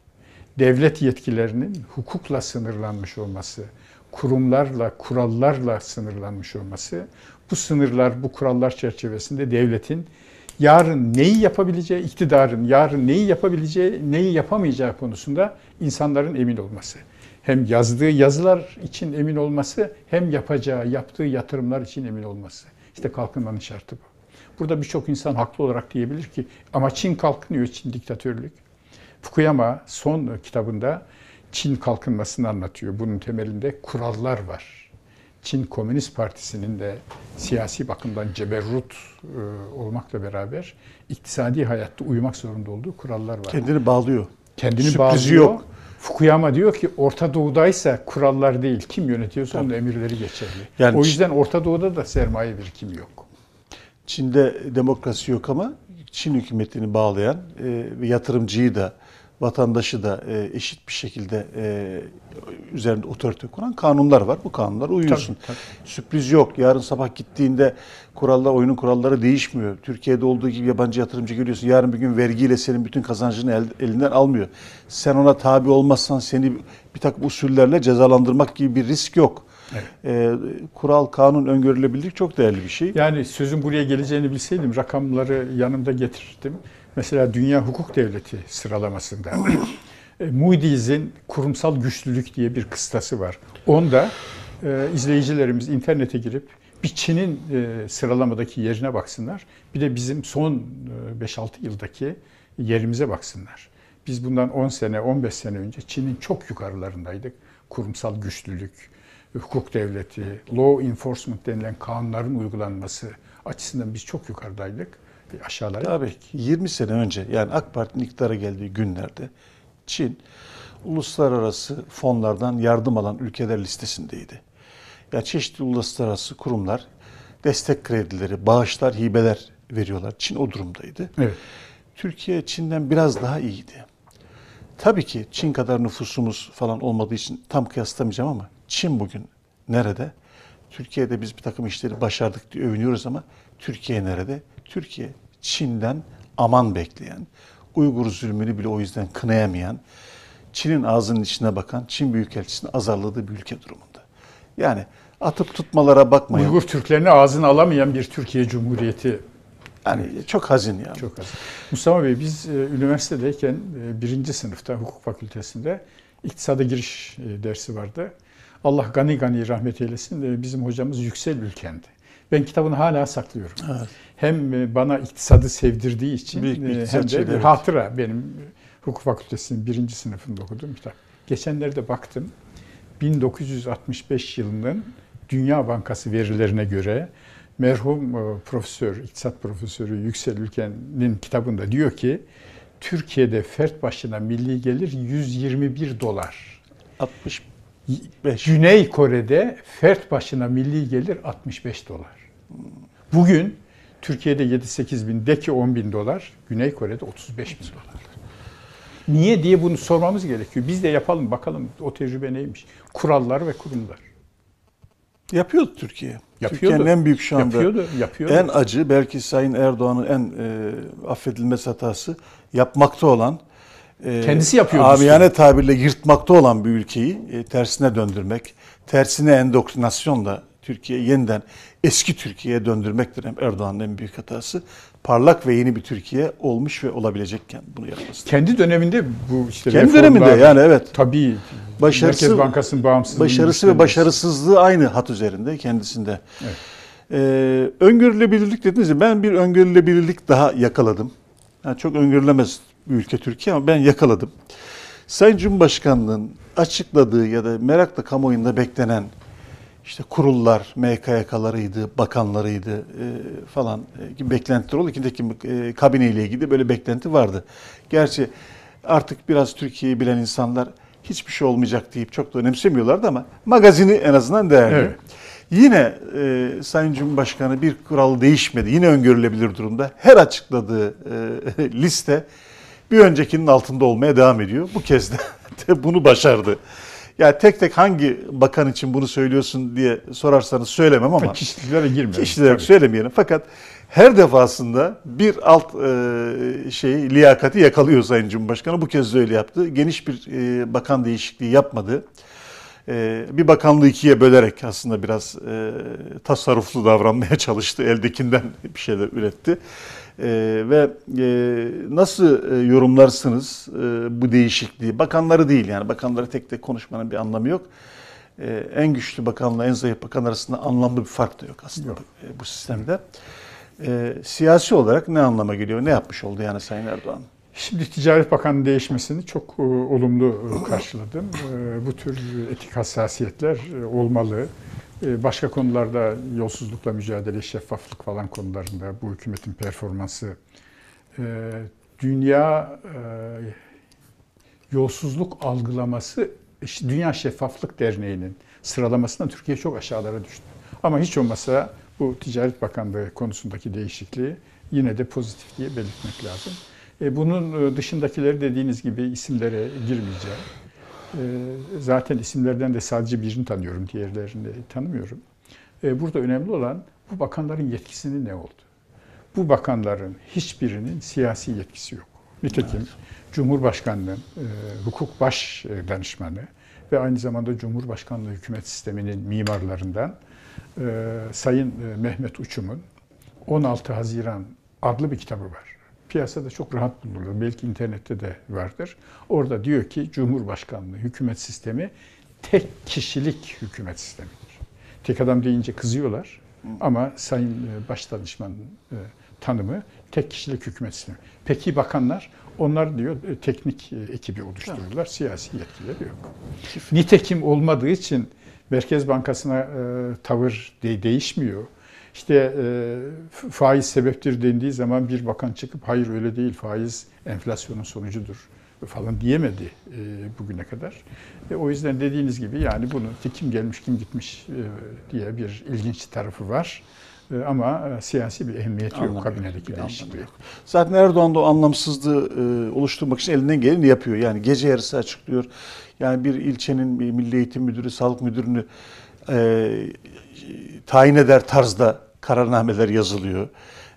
[SPEAKER 2] Devlet yetkilerinin hukukla sınırlanmış olması, kurumlarla, kurallarla sınırlanmış olması, bu sınırlar, bu kurallar çerçevesinde devletin yarın neyi yapabileceği, iktidarın yarın neyi yapabileceği, neyi yapamayacağı konusunda insanların emin olması. Hem yazdığı yazılar için emin olması, hem yapacağı, yaptığı yatırımlar için emin olması. İşte kalkınmanın şartı bu. Burada birçok insan haklı olarak diyebilir ki ama Çin kalkınıyor, Çin diktatörlük. Fukuyama son kitabında Çin kalkınmasını anlatıyor. Bunun temelinde kurallar var. Çin Komünist Partisi'nin de siyasi bakımdan ceberrut e, olmakla beraber iktisadi hayatta uymak zorunda olduğu kurallar var.
[SPEAKER 1] Kendini bağlıyor.
[SPEAKER 2] Kendini
[SPEAKER 1] Sürprizi
[SPEAKER 2] bağlıyor.
[SPEAKER 1] yok.
[SPEAKER 2] Fukuyama diyor ki Orta Doğu'daysa kurallar değil, kim yönetiyorsa onun emirleri geçerli.
[SPEAKER 1] Yani
[SPEAKER 2] o yüzden Orta Doğu'da da sermaye birikimi yok.
[SPEAKER 1] Çin'de demokrasi yok ama Çin hükümetini bağlayan e, ve yatırımcıyı da vatandaşı da e, eşit bir şekilde e, üzerinde otorite kuran kanunlar var. Bu kanunlara uyuyorsun.
[SPEAKER 2] Tabii,
[SPEAKER 1] Sürpriz yok. Yarın sabah gittiğinde kurallar, oyunun kuralları değişmiyor. Türkiye'de olduğu gibi yabancı yatırımcı görüyorsun. Yarın bir gün vergiyle senin bütün kazancını el- elinden almıyor. Sen ona tabi olmazsan seni bir takım usullerle cezalandırmak gibi bir risk yok. E, kural, kanun, öngörülebilirlik çok değerli bir şey.
[SPEAKER 2] Yani sözün buraya geleceğini bilseydim rakamları yanımda getirirdim. Mesela Dünya Hukuk Devleti sıralamasında e, Moody's'in kurumsal güçlülük diye bir kıstası var. Onda e, izleyicilerimiz internete girip bir Çin'in e, sıralamadaki yerine baksınlar. Bir de bizim son e, 5-6 yıldaki yerimize baksınlar. Biz bundan 10 sene, 15 sene önce Çin'in çok yukarılarındaydık. Kurumsal güçlülük, hukuk devleti, law enforcement denilen kanunların uygulanması açısından biz çok yukarıdaydık. Aşağılara
[SPEAKER 1] Tabii 20 sene önce yani AK Parti'nin iktidara geldiği günlerde Çin uluslararası fonlardan yardım alan ülkeler listesindeydi. Yani çeşitli uluslararası kurumlar destek kredileri, bağışlar, hibeler veriyorlar. Çin o durumdaydı.
[SPEAKER 2] Evet.
[SPEAKER 1] Türkiye Çin'den biraz daha iyiydi. Tabii ki Çin kadar nüfusumuz falan olmadığı için tam kıyaslamayacağım ama Çin bugün nerede? Türkiye'de biz bir takım işleri başardık diye övünüyoruz ama Türkiye nerede? Türkiye Çin'den aman bekleyen, Uygur zulmünü bile o yüzden kınayamayan, Çin'in ağzının içine bakan, Çin Büyükelçisi'nin azarladığı bir ülke durumunda. Yani atıp tutmalara bakmayın.
[SPEAKER 2] Uygur Türklerini ağzına alamayan bir Türkiye Cumhuriyeti
[SPEAKER 1] Yani çok hazin yani.
[SPEAKER 2] çok az. Mustafa Bey biz e, üniversitedeyken e, birinci sınıfta hukuk fakültesinde iktisada giriş e, dersi vardı. Allah gani gani rahmet eylesin bizim hocamız Yüksel Ülken'di. Ben kitabını hala saklıyorum.
[SPEAKER 1] Evet.
[SPEAKER 2] Hem e, bana iktisadı sevdirdiği için
[SPEAKER 1] Büyük bir
[SPEAKER 2] e, hem de bir
[SPEAKER 1] evet.
[SPEAKER 2] hatıra benim e, hukuk fakültesinin birinci sınıfında okuduğum kitap. Geçenlerde baktım 1965 yılının Dünya Bankası verilerine göre merhum profesör, iktisat profesörü Yüksel Ülken'in kitabında diyor ki Türkiye'de fert başına milli gelir 121 dolar.
[SPEAKER 1] 65.
[SPEAKER 2] Güney Kore'de fert başına milli gelir 65 dolar. Bugün Türkiye'de 7-8 bin, de ki 10 bin dolar, Güney Kore'de 35 bin dolar. Niye diye bunu sormamız gerekiyor. Biz de yapalım bakalım o tecrübe neymiş. Kurallar ve kurumlar.
[SPEAKER 1] Yapıyordu Türkiye.
[SPEAKER 2] Yapıyordu.
[SPEAKER 1] Türkiye'nin en büyük şu anda
[SPEAKER 2] Yapıyordu, yapıyordu.
[SPEAKER 1] en acı belki Sayın Erdoğan'ın en e, affedilmez hatası yapmakta olan e,
[SPEAKER 2] Kendisi yapıyordu
[SPEAKER 1] Amiyane tabirle yırtmakta olan bir ülkeyi e, tersine döndürmek, tersine endoktrinasyonla Türkiye yeniden eski Türkiye'ye döndürmektir hem Erdoğan'ın en büyük hatası. Parlak ve yeni bir Türkiye olmuş ve olabilecekken bunu yapması.
[SPEAKER 2] Kendi döneminde bu işte
[SPEAKER 1] Kendi döneminde yani evet.
[SPEAKER 2] Tabii.
[SPEAKER 1] Başarısı-
[SPEAKER 2] Merkez Bankası'nın bağımsızlığını
[SPEAKER 1] Başarısı ve başarısızlığı aynı hat üzerinde kendisinde.
[SPEAKER 2] Evet.
[SPEAKER 1] Ee, öngörülebilirlik dediniz ya ben bir öngörülebilirlik daha yakaladım. Yani çok öngörülemez bir ülke Türkiye ama ben yakaladım. Sayın Cumhurbaşkanı'nın açıkladığı ya da merakla kamuoyunda beklenen işte kurullar, MKYK'larıydı, bakanlarıydı e, falan e, gibi beklentiler oldu. İkindeki e, kabineyle ilgili böyle beklenti vardı. Gerçi artık biraz Türkiye'yi bilen insanlar hiçbir şey olmayacak deyip çok da önemsemiyorlardı ama magazini en azından değerli.
[SPEAKER 2] Evet.
[SPEAKER 1] Yine e, Sayın Cumhurbaşkanı bir kural değişmedi. Yine öngörülebilir durumda. Her açıkladığı e, liste bir öncekinin altında olmaya devam ediyor. Bu kez de, (laughs) de bunu başardı. Ya tek tek hangi bakan için bunu söylüyorsun diye sorarsanız söylemem ama (laughs)
[SPEAKER 2] Kişilere girmiyorum.
[SPEAKER 1] kişilere söylemeyelim. Fakat her defasında bir alt e, şeyi liyakati yakalıyor Sayın Cumhurbaşkanı. Bu kez de öyle yaptı. Geniş bir e, bakan değişikliği yapmadı. E, bir bakanlığı ikiye bölerek aslında biraz e, tasarruflu davranmaya çalıştı. Eldekinden bir şeyler üretti. E, ve e, nasıl e, yorumlarsınız e, bu değişikliği? Bakanları değil yani bakanları tek tek konuşmanın bir anlamı yok. E, en güçlü bakanla en zayıf bakan arasında anlamlı bir fark da yok aslında
[SPEAKER 2] Yok.
[SPEAKER 1] e, bu sistemde. E, siyasi olarak ne anlama geliyor? Ne yapmış oldu yani Sayın Erdoğan?
[SPEAKER 2] Şimdi Ticaret Bakanı değişmesini çok e, olumlu e, karşıladım. E, bu tür etik hassasiyetler e, olmalı. E, başka konularda yolsuzlukla mücadele, şeffaflık falan konularında bu hükümetin performansı e, dünya e, yolsuzluk algılaması Dünya Şeffaflık Derneği'nin sıralamasından Türkiye çok aşağılara düştü. Ama hiç olmasa bu Ticaret Bakanlığı konusundaki değişikliği yine de pozitif diye belirtmek lazım. E, bunun e, dışındakileri dediğiniz gibi isimlere girmeyeceğim. E, zaten isimlerden de sadece birini tanıyorum, diğerlerini tanımıyorum. E, burada önemli olan bu bakanların yetkisinin ne oldu? Bu bakanların hiçbirinin siyasi yetkisi yok. Nitekim Cumhurbaşkanlığı, e, hukuk baş e, danışmanı ve aynı zamanda Cumhurbaşkanlığı hükümet sisteminin mimarlarından e, Sayın Mehmet Uçum'un 16 Haziran adlı bir kitabı var. Piyasada çok rahat bulunur. Belki internette de vardır. Orada diyor ki Cumhurbaşkanlığı hükümet sistemi tek kişilik hükümet sistemidir. Tek adam deyince kızıyorlar ama Sayın e, Başdanışman e, tanımı tek kişilik hükümet sistemi. Peki bakanlar onlar diyor e, teknik ekibi oluştururlar. Siyasi yetkileri yok. Nitekim olmadığı için Merkez Bankası'na tavır de- değişmiyor. İşte e, faiz sebeptir dendiği zaman bir bakan çıkıp hayır öyle değil faiz enflasyonun sonucudur falan diyemedi e, bugüne kadar. E, o yüzden dediğiniz gibi yani bunun kim gelmiş kim gitmiş e, diye bir ilginç tarafı var. E, ama e, siyasi bir ehemmiyeti
[SPEAKER 1] Anlamı
[SPEAKER 2] yok kabinedeki değişikliği.
[SPEAKER 1] Zaten Erdoğan da o anlamsızlığı e, oluşturmak için elinden geleni yapıyor. Yani gece yarısı açıklıyor. Yani bir ilçenin bir milli eğitim müdürü, sağlık müdürünü e, tayin eder tarzda kararnameler yazılıyor.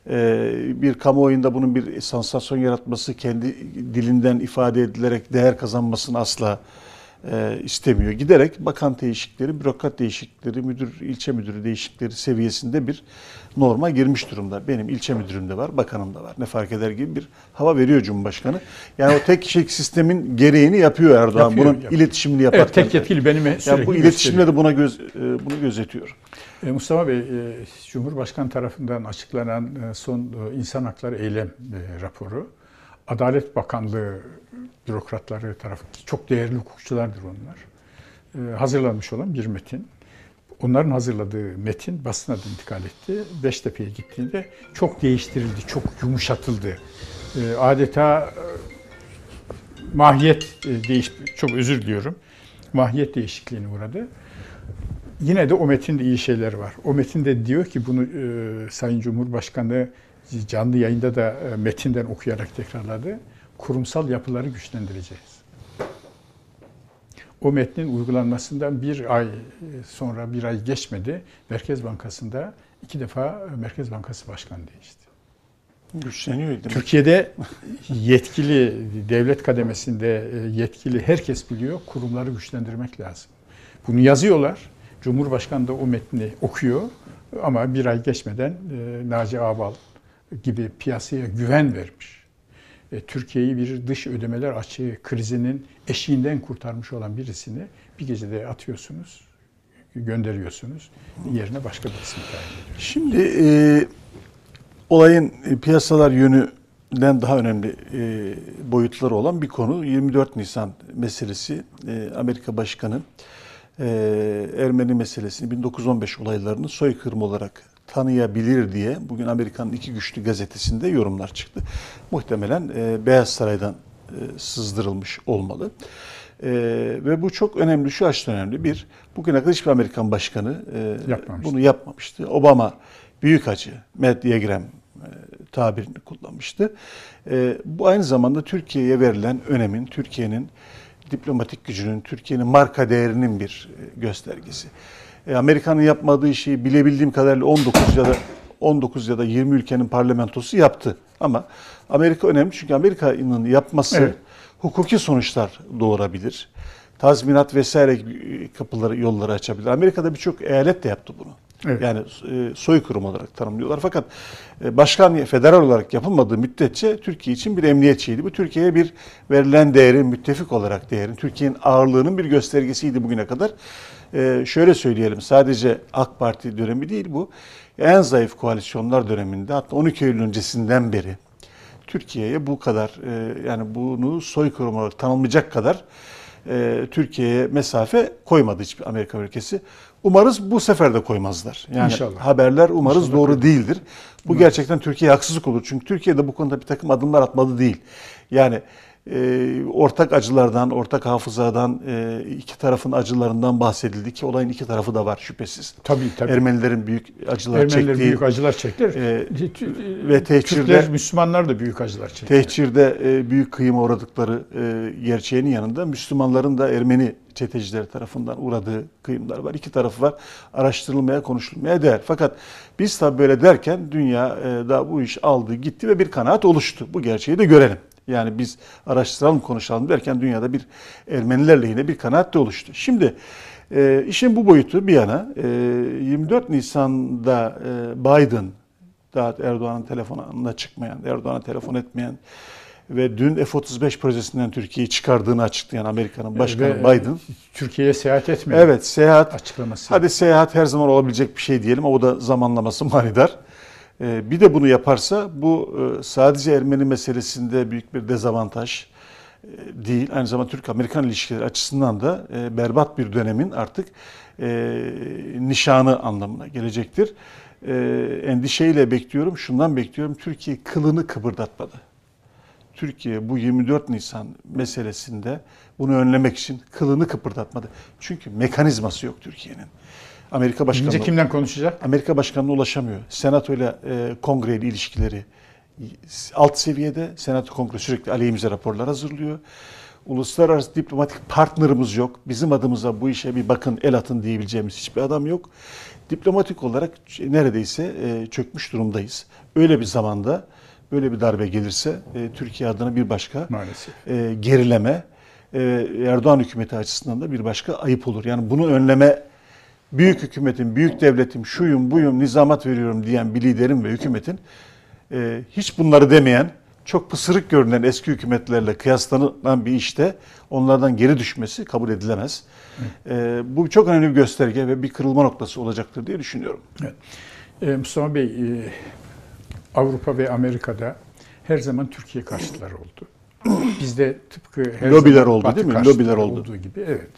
[SPEAKER 1] E, bir kamuoyunda bunun bir sansasyon yaratması, kendi dilinden ifade edilerek değer kazanmasını asla e, istemiyor. Giderek bakan değişiklikleri, bürokrat değişiklikleri, müdür, ilçe müdürü değişiklikleri seviyesinde bir norma girmiş durumda. Benim ilçe müdürüm de var, bakanım da var. Ne fark eder gibi bir hava veriyor Cumhurbaşkanı. Yani o tek kişilik sistemin gereğini yapıyor Erdoğan.
[SPEAKER 2] Yapıyor,
[SPEAKER 1] Bunun
[SPEAKER 2] yapıyor.
[SPEAKER 1] iletişimini yaparken.
[SPEAKER 2] Evet tek yetkili benim sürekli
[SPEAKER 1] bu iletişimle de buna göz, e, bunu gözetiyor.
[SPEAKER 2] E, Mustafa Bey, e, Cumhurbaşkanı tarafından açıklanan e, son insan hakları eylem raporu, Adalet Bakanlığı bürokratları tarafı çok değerli hukukçulardır onlar. Hazırlanmış olan bir metin. Onların hazırladığı metin basına intikal etti. Beştepe'ye gittiğinde çok değiştirildi, çok yumuşatıldı. Adeta mahiyet değiş, çok özür diliyorum, mahiyet değişikliğine uğradı. Yine de o metinde iyi şeyler var. O metinde diyor ki bunu e, Sayın Cumhurbaşkanı canlı yayında da e, metinden okuyarak tekrarladı. Kurumsal yapıları güçlendireceğiz. O metnin uygulanmasından bir ay e, sonra, bir ay geçmedi. Merkez Bankası'nda iki defa Merkez Bankası Başkanı değişti.
[SPEAKER 1] Güçleniyor demek.
[SPEAKER 2] Türkiye'de yetkili, devlet kademesinde e, yetkili herkes biliyor, kurumları güçlendirmek lazım. Bunu yazıyorlar. Cumhurbaşkanı da o metni okuyor ama bir ay geçmeden e, Naci Ağbal gibi piyasaya güven vermiş. E, Türkiye'yi bir dış ödemeler açığı krizinin eşiğinden kurtarmış olan birisini bir gecede atıyorsunuz, gönderiyorsunuz. Yerine başka bir isim tayin ediyorsunuz.
[SPEAKER 1] Şimdi e, olayın e, piyasalar yönü den daha önemli e, boyutları olan bir konu 24 Nisan meselesi. E, Amerika Başkanı e, Ermeni meselesini 1915 olaylarını soykırım olarak tanıyabilir diye bugün Amerika'nın iki güçlü gazetesinde yorumlar çıktı. Muhtemelen e, Beyaz Saray'dan e, sızdırılmış olmalı. E, ve bu çok önemli, şu açıdan önemli. Bir, bugüne kadar hiçbir Amerikan başkanı e,
[SPEAKER 2] Yapmamıştı.
[SPEAKER 1] bunu yapmamıştı. Obama büyük acı, Matt Diagram e, tabirini kullanmıştı. E, bu aynı zamanda Türkiye'ye verilen önemin, Türkiye'nin diplomatik gücünün, Türkiye'nin marka değerinin bir e, göstergesi. E, Amerika'nın yapmadığı şeyi bilebildiğim kadarıyla 19 ya da 19 ya da 20 ülkenin parlamentosu yaptı. Ama Amerika önemli çünkü Amerika'nın yapması
[SPEAKER 2] Evet.
[SPEAKER 1] hukuki sonuçlar doğurabilir. Tazminat vesaire kapıları, yolları açabilir. Amerika'da birçok eyalet de yaptı bunu.
[SPEAKER 2] Evet.
[SPEAKER 1] Yani e, soykırım olarak tanımlıyorlar. Fakat e, başkan federal olarak yapılmadığı müddetçe Türkiye için bir emniyet şeydi. Bu Türkiye'ye bir verilen değerin, müttefik olarak değerin, Türkiye'nin ağırlığının bir göstergesiydi bugüne kadar. E, şöyle söyleyelim, sadece AK Parti dönemi değil bu. En zayıf koalisyonlar döneminde hatta 12 Eylül öncesinden beri Türkiye'ye bu kadar e, yani bunu soykırım olarak tanımlayacak kadar e, Türkiye'ye mesafe koymadı hiçbir Amerika ülkesi. Umarız bu sefer de koymazlar. Yani
[SPEAKER 2] İnşallah.
[SPEAKER 1] haberler umarız
[SPEAKER 2] İnşallah
[SPEAKER 1] doğru değildir. Bu gerçekten Türkiye'ye haksızlık olur. Çünkü Türkiye'de bu konuda bir takım adımlar atmalı değil. Yani e, ortak acılardan, ortak hafızadan, e, iki tarafın acılarından bahsedildi ki olayın iki tarafı da var şüphesiz.
[SPEAKER 2] Tabii tabii.
[SPEAKER 1] Ermenilerin büyük acılar
[SPEAKER 2] Ermeniler
[SPEAKER 1] çektiği
[SPEAKER 2] büyük acılar çektiler.
[SPEAKER 1] e, ve tehcirde-
[SPEAKER 2] Türkler, Müslümanlar da büyük acılar çektiler.
[SPEAKER 1] Tehcirde e, büyük kıyıma uğradıkları e, gerçeğinin yanında Müslümanların da Ermeni çetecileri tarafından uğradığı kıyımlar var. İki tarafı var. Araştırılmaya, konuşulmaya değer. Fakat biz tabii böyle derken dünya e, da bu iş aldı, gitti ve bir kanaat oluştu. Bu gerçeği de görelim. Yani biz araştıralım, konuşalım derken dünyada bir Ermeniler lehine bir kanaat de oluştu. Şimdi e, işin bu boyutu bir yana e, 24 Nisan'da e, Biden daha Erdoğan'ın telefonuna çıkmayan, Erdoğan'a telefon etmeyen ve dün F-35 projesinden Türkiye'yi çıkardığını açıklayan Amerika'nın başkanı
[SPEAKER 2] Ve,
[SPEAKER 1] Biden.
[SPEAKER 2] Türkiye'ye seyahat etmiyor.
[SPEAKER 1] Evet seyahat,
[SPEAKER 2] Açıklaması.
[SPEAKER 1] hadi seyahat her zaman olabilecek bir şey diyelim ama o da zamanlaması manidar. Ee, Bir de bunu yaparsa bu e, sadece Ermeni meselesinde büyük bir dezavantaj e, değil. Aynı zamanda Türk-Amerikan ilişkileri açısından da e, berbat bir dönemin artık nişanı anlamına gelecektir. Endişeyle bekliyorum, şundan bekliyorum. Türkiye kılını kıpırdatmadı. Türkiye bu 24 Nisan meselesinde bunu önlemek için kılını kıpırdatmadı. Çünkü mekanizması yok Türkiye'nin. Amerika Başkanı
[SPEAKER 2] Gidince kimden konuşacak?
[SPEAKER 1] Amerika Başkanı'na ulaşamıyor. Senato ile e, kongre ile ilişkileri alt seviyede. Senato kongre sürekli aleyhimize raporlar hazırlıyor. Uluslararası diplomatik partnerimiz yok. Bizim adımıza bu işe bir bakın el atın diyebileceğimiz hiçbir adam yok. Diplomatik olarak neredeyse e, çökmüş durumdayız. Öyle bir zamanda böyle bir darbe gelirse e, Türkiye adına bir başka
[SPEAKER 2] Maalesef.
[SPEAKER 1] gerileme Erdoğan hükümeti açısından da bir başka ayıp olur. Yani bunu önleme büyük hükümetin, büyük devletim, şuyum, buyum, nizamat veriyorum diyen bir liderin ve hükümetin e, hiç bunları demeyen, çok pısırık görünen eski hükümetlerle kıyaslanan bir işte onlardan geri düşmesi kabul edilemez. E, bu çok önemli bir gösterge ve bir kırılma noktası olacaktır diye düşünüyorum.
[SPEAKER 2] Evet. Ee, Mustafa Bey, e, Avrupa ve Amerika'da her zaman Türkiye karşıtları oldu. (clears throat) Bizde tıpkı her
[SPEAKER 1] Lobiler
[SPEAKER 2] zaman
[SPEAKER 1] oldu, değil mi? Lobiler oldu.
[SPEAKER 2] olduğu gibi. Evet.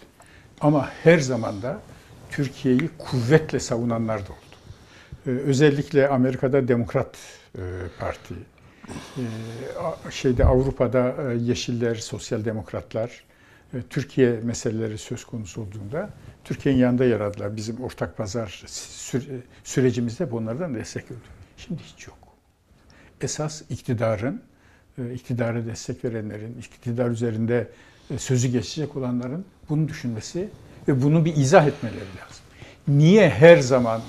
[SPEAKER 2] Ama her zaman da Türkiye'yi kuvvetle savunanlar da oldu. Ee, özellikle Amerika'da Demokrat e, Parti, e, şeyde Avrupa'da e, Yeşiller, Sosyal Demokratlar, e, Türkiye meseleleri söz konusu olduğunda Türkiye'nin yanında yer aldılar. Bizim ortak pazar sü- sürecimizde bunlardan destek gördük. Şimdi hiç yok. Esas iktidarın, e, iktidara destek verenlerin, iktidar üzerinde e, sözü geçecek olanların bunu düşünmesi ve bunu bir izah etmeleri lazım. Niye her zaman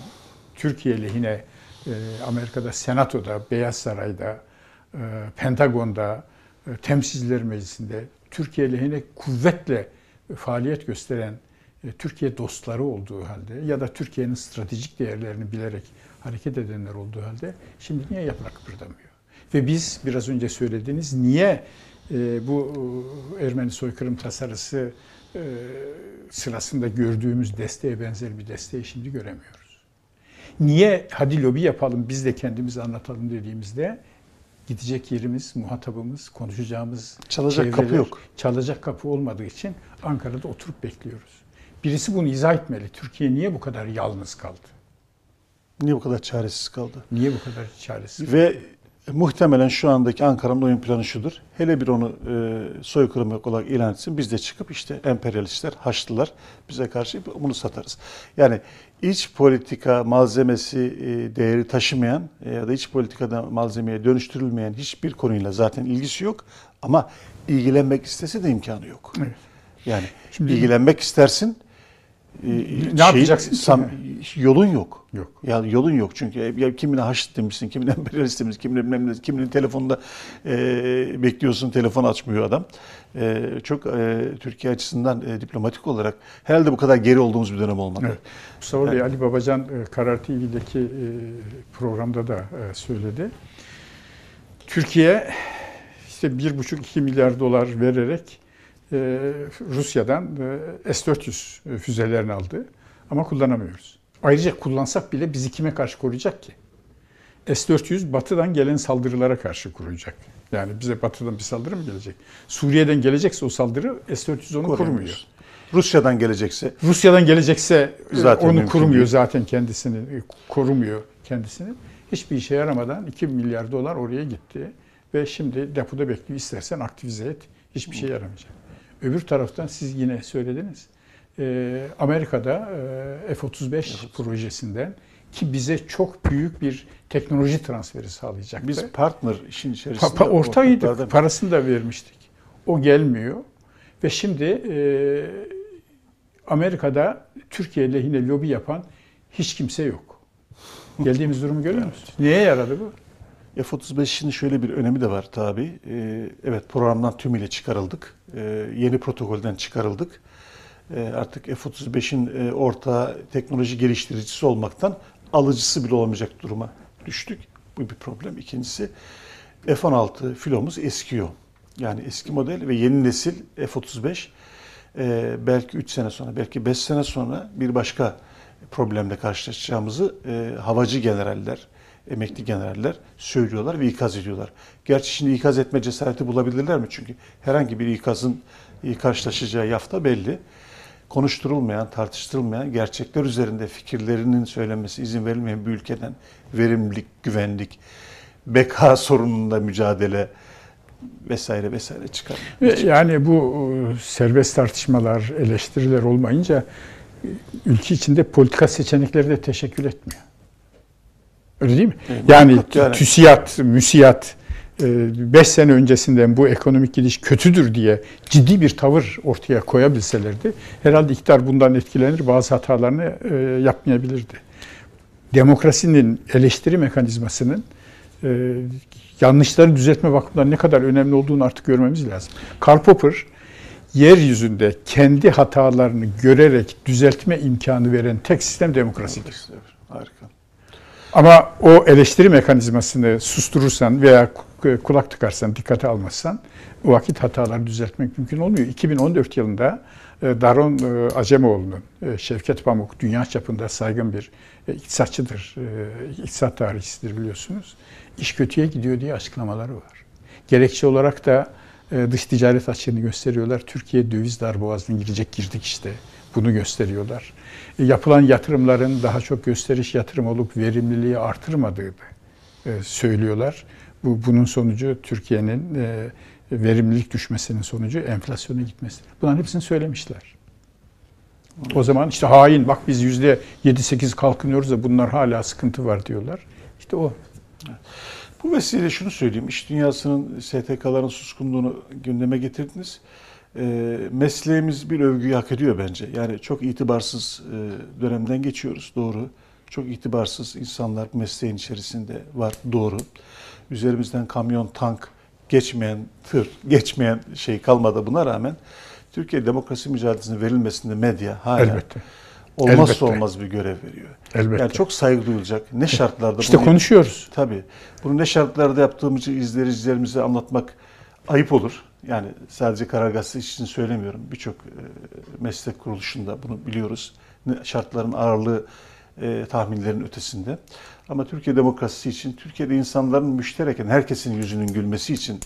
[SPEAKER 2] Türkiye lehine e, Amerika'da Senato'da, Beyaz Saray'da, e, Pentagon'da, e, Temsilciler Meclisi'nde Türkiye lehine kuvvetle faaliyet gösteren e, Türkiye dostları olduğu halde ya da Türkiye'nin stratejik değerlerini bilerek hareket edenler olduğu halde şimdi niye yaprak kıpırdamıyor? Ve biz biraz önce söylediğiniz niye e, bu e, Ermeni soykırım tasarısı e, sırasında gördüğümüz desteğe benzer bir desteği şimdi göremiyoruz. Niye hadi lobi yapalım biz de kendimizi anlatalım dediğimizde gidecek yerimiz, muhatabımız, konuşacağımız
[SPEAKER 1] Çalacak kapı
[SPEAKER 2] çevreler,
[SPEAKER 1] yok.
[SPEAKER 2] Çalacak kapı olmadığı için Ankara'da oturup bekliyoruz. Birisi bunu izah etmeli. Türkiye niye bu kadar yalnız kaldı?
[SPEAKER 1] Niye bu kadar çaresiz kaldı?
[SPEAKER 2] Niye bu kadar çaresiz?
[SPEAKER 1] Ve muhtemelen şu andaki Ankara'nın oyun planı şudur. Hele bir onu e, soykırım olarak ilan etsin. Biz de çıkıp işte emperyalistler, Haçlılar bize karşı bunu satarız. Yani iç politika malzemesi e, değeri taşımayan e, ya da iç politikada malzemeye dönüştürülmeyen hiçbir konuyla zaten ilgisi yok. Ama ilgilenmek istese de imkanı yok.
[SPEAKER 2] Evet.
[SPEAKER 1] Yani
[SPEAKER 2] Şimdi-
[SPEAKER 1] ilgilenmek istersin. E,
[SPEAKER 2] Ne yapacaksın ki?
[SPEAKER 1] sam- yolun yok.
[SPEAKER 2] Yok.
[SPEAKER 1] Ya yolun yok çünkü ya kimine haşit demişsin, kimine (laughs) emperyalist demişsin, kimine bilmem ne, kiminin telefonda e, bekliyorsun, telefon açmıyor adam. E, çok e, Türkiye açısından e, diplomatik olarak herhalde bu kadar geri olduğumuz bir dönem olmadı.
[SPEAKER 2] Evet. Mustafa Bey, Ali Babacan e, Karar TV'deki e, programda da e, söyledi. Türkiye işte 1,5-2 milyar dolar vererek e, Rusya'dan e, S-400 füzelerini aldı ama kullanamıyoruz. Ayrıca kullansak bile bizi kime karşı koruyacak ki? S-400 batıdan gelen saldırılara karşı kurulacak. Yani bize batıdan bir saldırı mı gelecek? Suriye'den gelecekse o saldırı S-400 onu kurmuyor.
[SPEAKER 1] Koruyamıyoruz. Rusya'dan gelecekse
[SPEAKER 2] Rusya'dan gelecekse e,
[SPEAKER 1] Zaten
[SPEAKER 2] onu kurmuyor
[SPEAKER 1] değil.
[SPEAKER 2] zaten kendisini, e, korumuyor kendisini. Hiçbir işe yaramadan 2 milyar dolar oraya gitti ve şimdi depoda bekliyor. İstersen aktivize et, hiçbir şey yaramayacak. Öbür taraftan siz yine söylediniz. e, Amerika'da e, F-35 projesinden ki bize çok büyük bir teknoloji transferi sağlayacaktı.
[SPEAKER 1] biz partner işin
[SPEAKER 2] Pa-
[SPEAKER 1] içerisinde
[SPEAKER 2] pa- ortağıydık,
[SPEAKER 1] ortaklardan-
[SPEAKER 2] parasını da vermiştik. O gelmiyor ve şimdi e, Amerika'da Türkiye lehine lobi yapan hiç kimse yok. Geldiğimiz durumu görüyor musunuz? Neye yaradı bu?
[SPEAKER 1] F-35'in şöyle bir önemi de var tabi. evet programdan tümüyle çıkarıldık. Ee, yeni protokolden çıkarıldık. Ee, artık F-35'in e, orta teknoloji geliştiricisi olmaktan alıcısı bile olamayacak duruma düştük. Bu bir problem. İkincisi F-16 filomuz eskiyor. Yani eski model ve yeni nesil F-35 e, belki 3 sene sonra, belki 5 sene sonra bir başka problemle karşılaşacağımızı e, havacı generaller, emekli generaller söylüyorlar ve ikaz ediyorlar. Gerçi şimdi ikaz etme cesareti bulabilirler mi? Çünkü herhangi bir ikazın e, karşılaşacağı yafta belli. Konuşturulmayan, tartıştırılmayan, gerçekler üzerinde fikirlerinin söylenmesi izin verilmeyen bir ülkeden verimlilik, güvenlik, beka (laughs) sorununda mücadele vesaire vesaire çıkar.
[SPEAKER 2] Yani bu e, serbest tartışmalar, eleştiriler olmayınca e, ülke içinde politika seçenekleri de teşekkül etmiyor. Öyle değil mi? Yani
[SPEAKER 1] yani.
[SPEAKER 2] TÜSİAD, MÜSİAD 5 sene öncesinden bu ekonomik gidiş kötüdür diye ciddi bir tavır ortaya koyabilselerdi herhalde iktidar bundan etkilenir bazı hatalarını e, yapmayabilirdi. Demokrasinin eleştiri mekanizmasının e, yanlışları düzeltme bakımından ne kadar önemli olduğunu artık görmemiz lazım. Karl Popper yeryüzünde kendi hatalarını görerek düzeltme imkanı veren tek sistem demokrasidir.
[SPEAKER 1] Harika.
[SPEAKER 2] Ama o eleştiri mekanizmasını susturursan veya kulak tıkarsan, dikkate almazsan o vakit hataları düzeltmek mümkün olmuyor. 2014 yılında e, Daron e, Acemoğlu'nun, e, Şevket Pamuk dünya çapında saygın bir iktisatçıdır, iktisat tarihçisidir biliyorsunuz. İş kötüye gidiyor diye açıklamaları var. Gerekçe olarak da dış ticaret açığını gösteriyorlar. Türkiye döviz darboğazına girecek girdik işte. Bunu gösteriyorlar. Yapılan yatırımların daha çok gösteriş yatırım olup verimliliği artırmadığını söylüyorlar. Bu bunun sonucu Türkiye'nin verimlilik düşmesinin sonucu enflasyona gitmesi. Bunların hepsini söylemişler. O zaman işte hain bak biz yüzde 7-8 kalkınıyoruz da bunlar hala sıkıntı var diyorlar. İşte o.
[SPEAKER 1] Bu vesileyle şunu söyleyeyim. İş dünyasının STK'ların suskunluğunu gündeme getirdiniz. E, mesleğimiz bir övgüyü hak ediyor bence. Yani çok itibarsız e, dönemden geçiyoruz. Doğru. Çok itibarsız insanlar mesleğin içerisinde var. Doğru. Üzerimizden kamyon, tank, geçmeyen tır, geçmeyen şey kalmadı buna rağmen Türkiye demokrasi mücadelesinin verilmesinde medya hala
[SPEAKER 2] Elbette.
[SPEAKER 1] olmazsa
[SPEAKER 2] Elbette.
[SPEAKER 1] olmaz bir görev veriyor.
[SPEAKER 2] Elbette.
[SPEAKER 1] Yani çok saygı duyulacak. Ne şartlarda
[SPEAKER 2] İşte
[SPEAKER 1] bunu-
[SPEAKER 2] konuşuyoruz.
[SPEAKER 1] Tabii. Bunu ne şartlarda yaptığımızı izleyicilerimize anlatmak ayıp olur. Yani sadece Karar Gazetesi için söylemiyorum. Birçok e, meslek kuruluşunda bunu biliyoruz. Şartların ağırlığı e, tahminlerin ötesinde. Ama Türkiye demokrasisi için, Türkiye'de insanların müştereken, herkesin yüzünün gülmesi için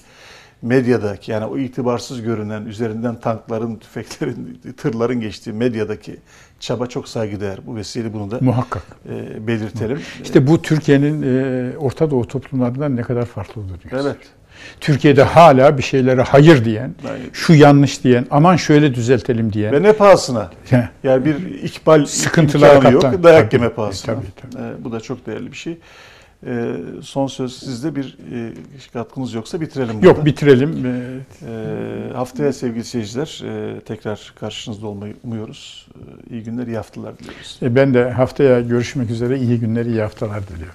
[SPEAKER 1] medyadaki yani o itibarsız görünen üzerinden tankların, tüfeklerin, (laughs) tırların geçtiği medyadaki çaba çok saygıdeğer. Bu vesile bunu da
[SPEAKER 2] Muhakkak.
[SPEAKER 1] e, belirtelim.
[SPEAKER 2] İşte bu Türkiye'nin e, Orta Doğu toplumlarından ne kadar farklı olduğunu gösteriyor.
[SPEAKER 1] Evet.
[SPEAKER 2] Türkiye'de hala bir şeylere hayır diyen,
[SPEAKER 1] Yani-
[SPEAKER 2] şu yanlış diyen, aman şöyle düzeltelim diyen.
[SPEAKER 1] Ve ne pahasına? Yani bir ikbal
[SPEAKER 2] Sıkıntılara
[SPEAKER 1] imkanı yok,
[SPEAKER 2] katlan-
[SPEAKER 1] dayak
[SPEAKER 2] tabii,
[SPEAKER 1] yeme pahasına.
[SPEAKER 2] tabii, tabii.
[SPEAKER 1] E, bu da çok değerli bir şey. E, son söz sizde bir e, katkınız yoksa bitirelim burada.
[SPEAKER 2] Yok bitirelim. E,
[SPEAKER 1] E, haftaya sevgili seyirciler e, tekrar karşınızda olmayı umuyoruz. E, iyi günler, iyi haftalar diliyoruz.
[SPEAKER 2] Ben de haftaya görüşmek üzere iyi günler, iyi haftalar diliyorum.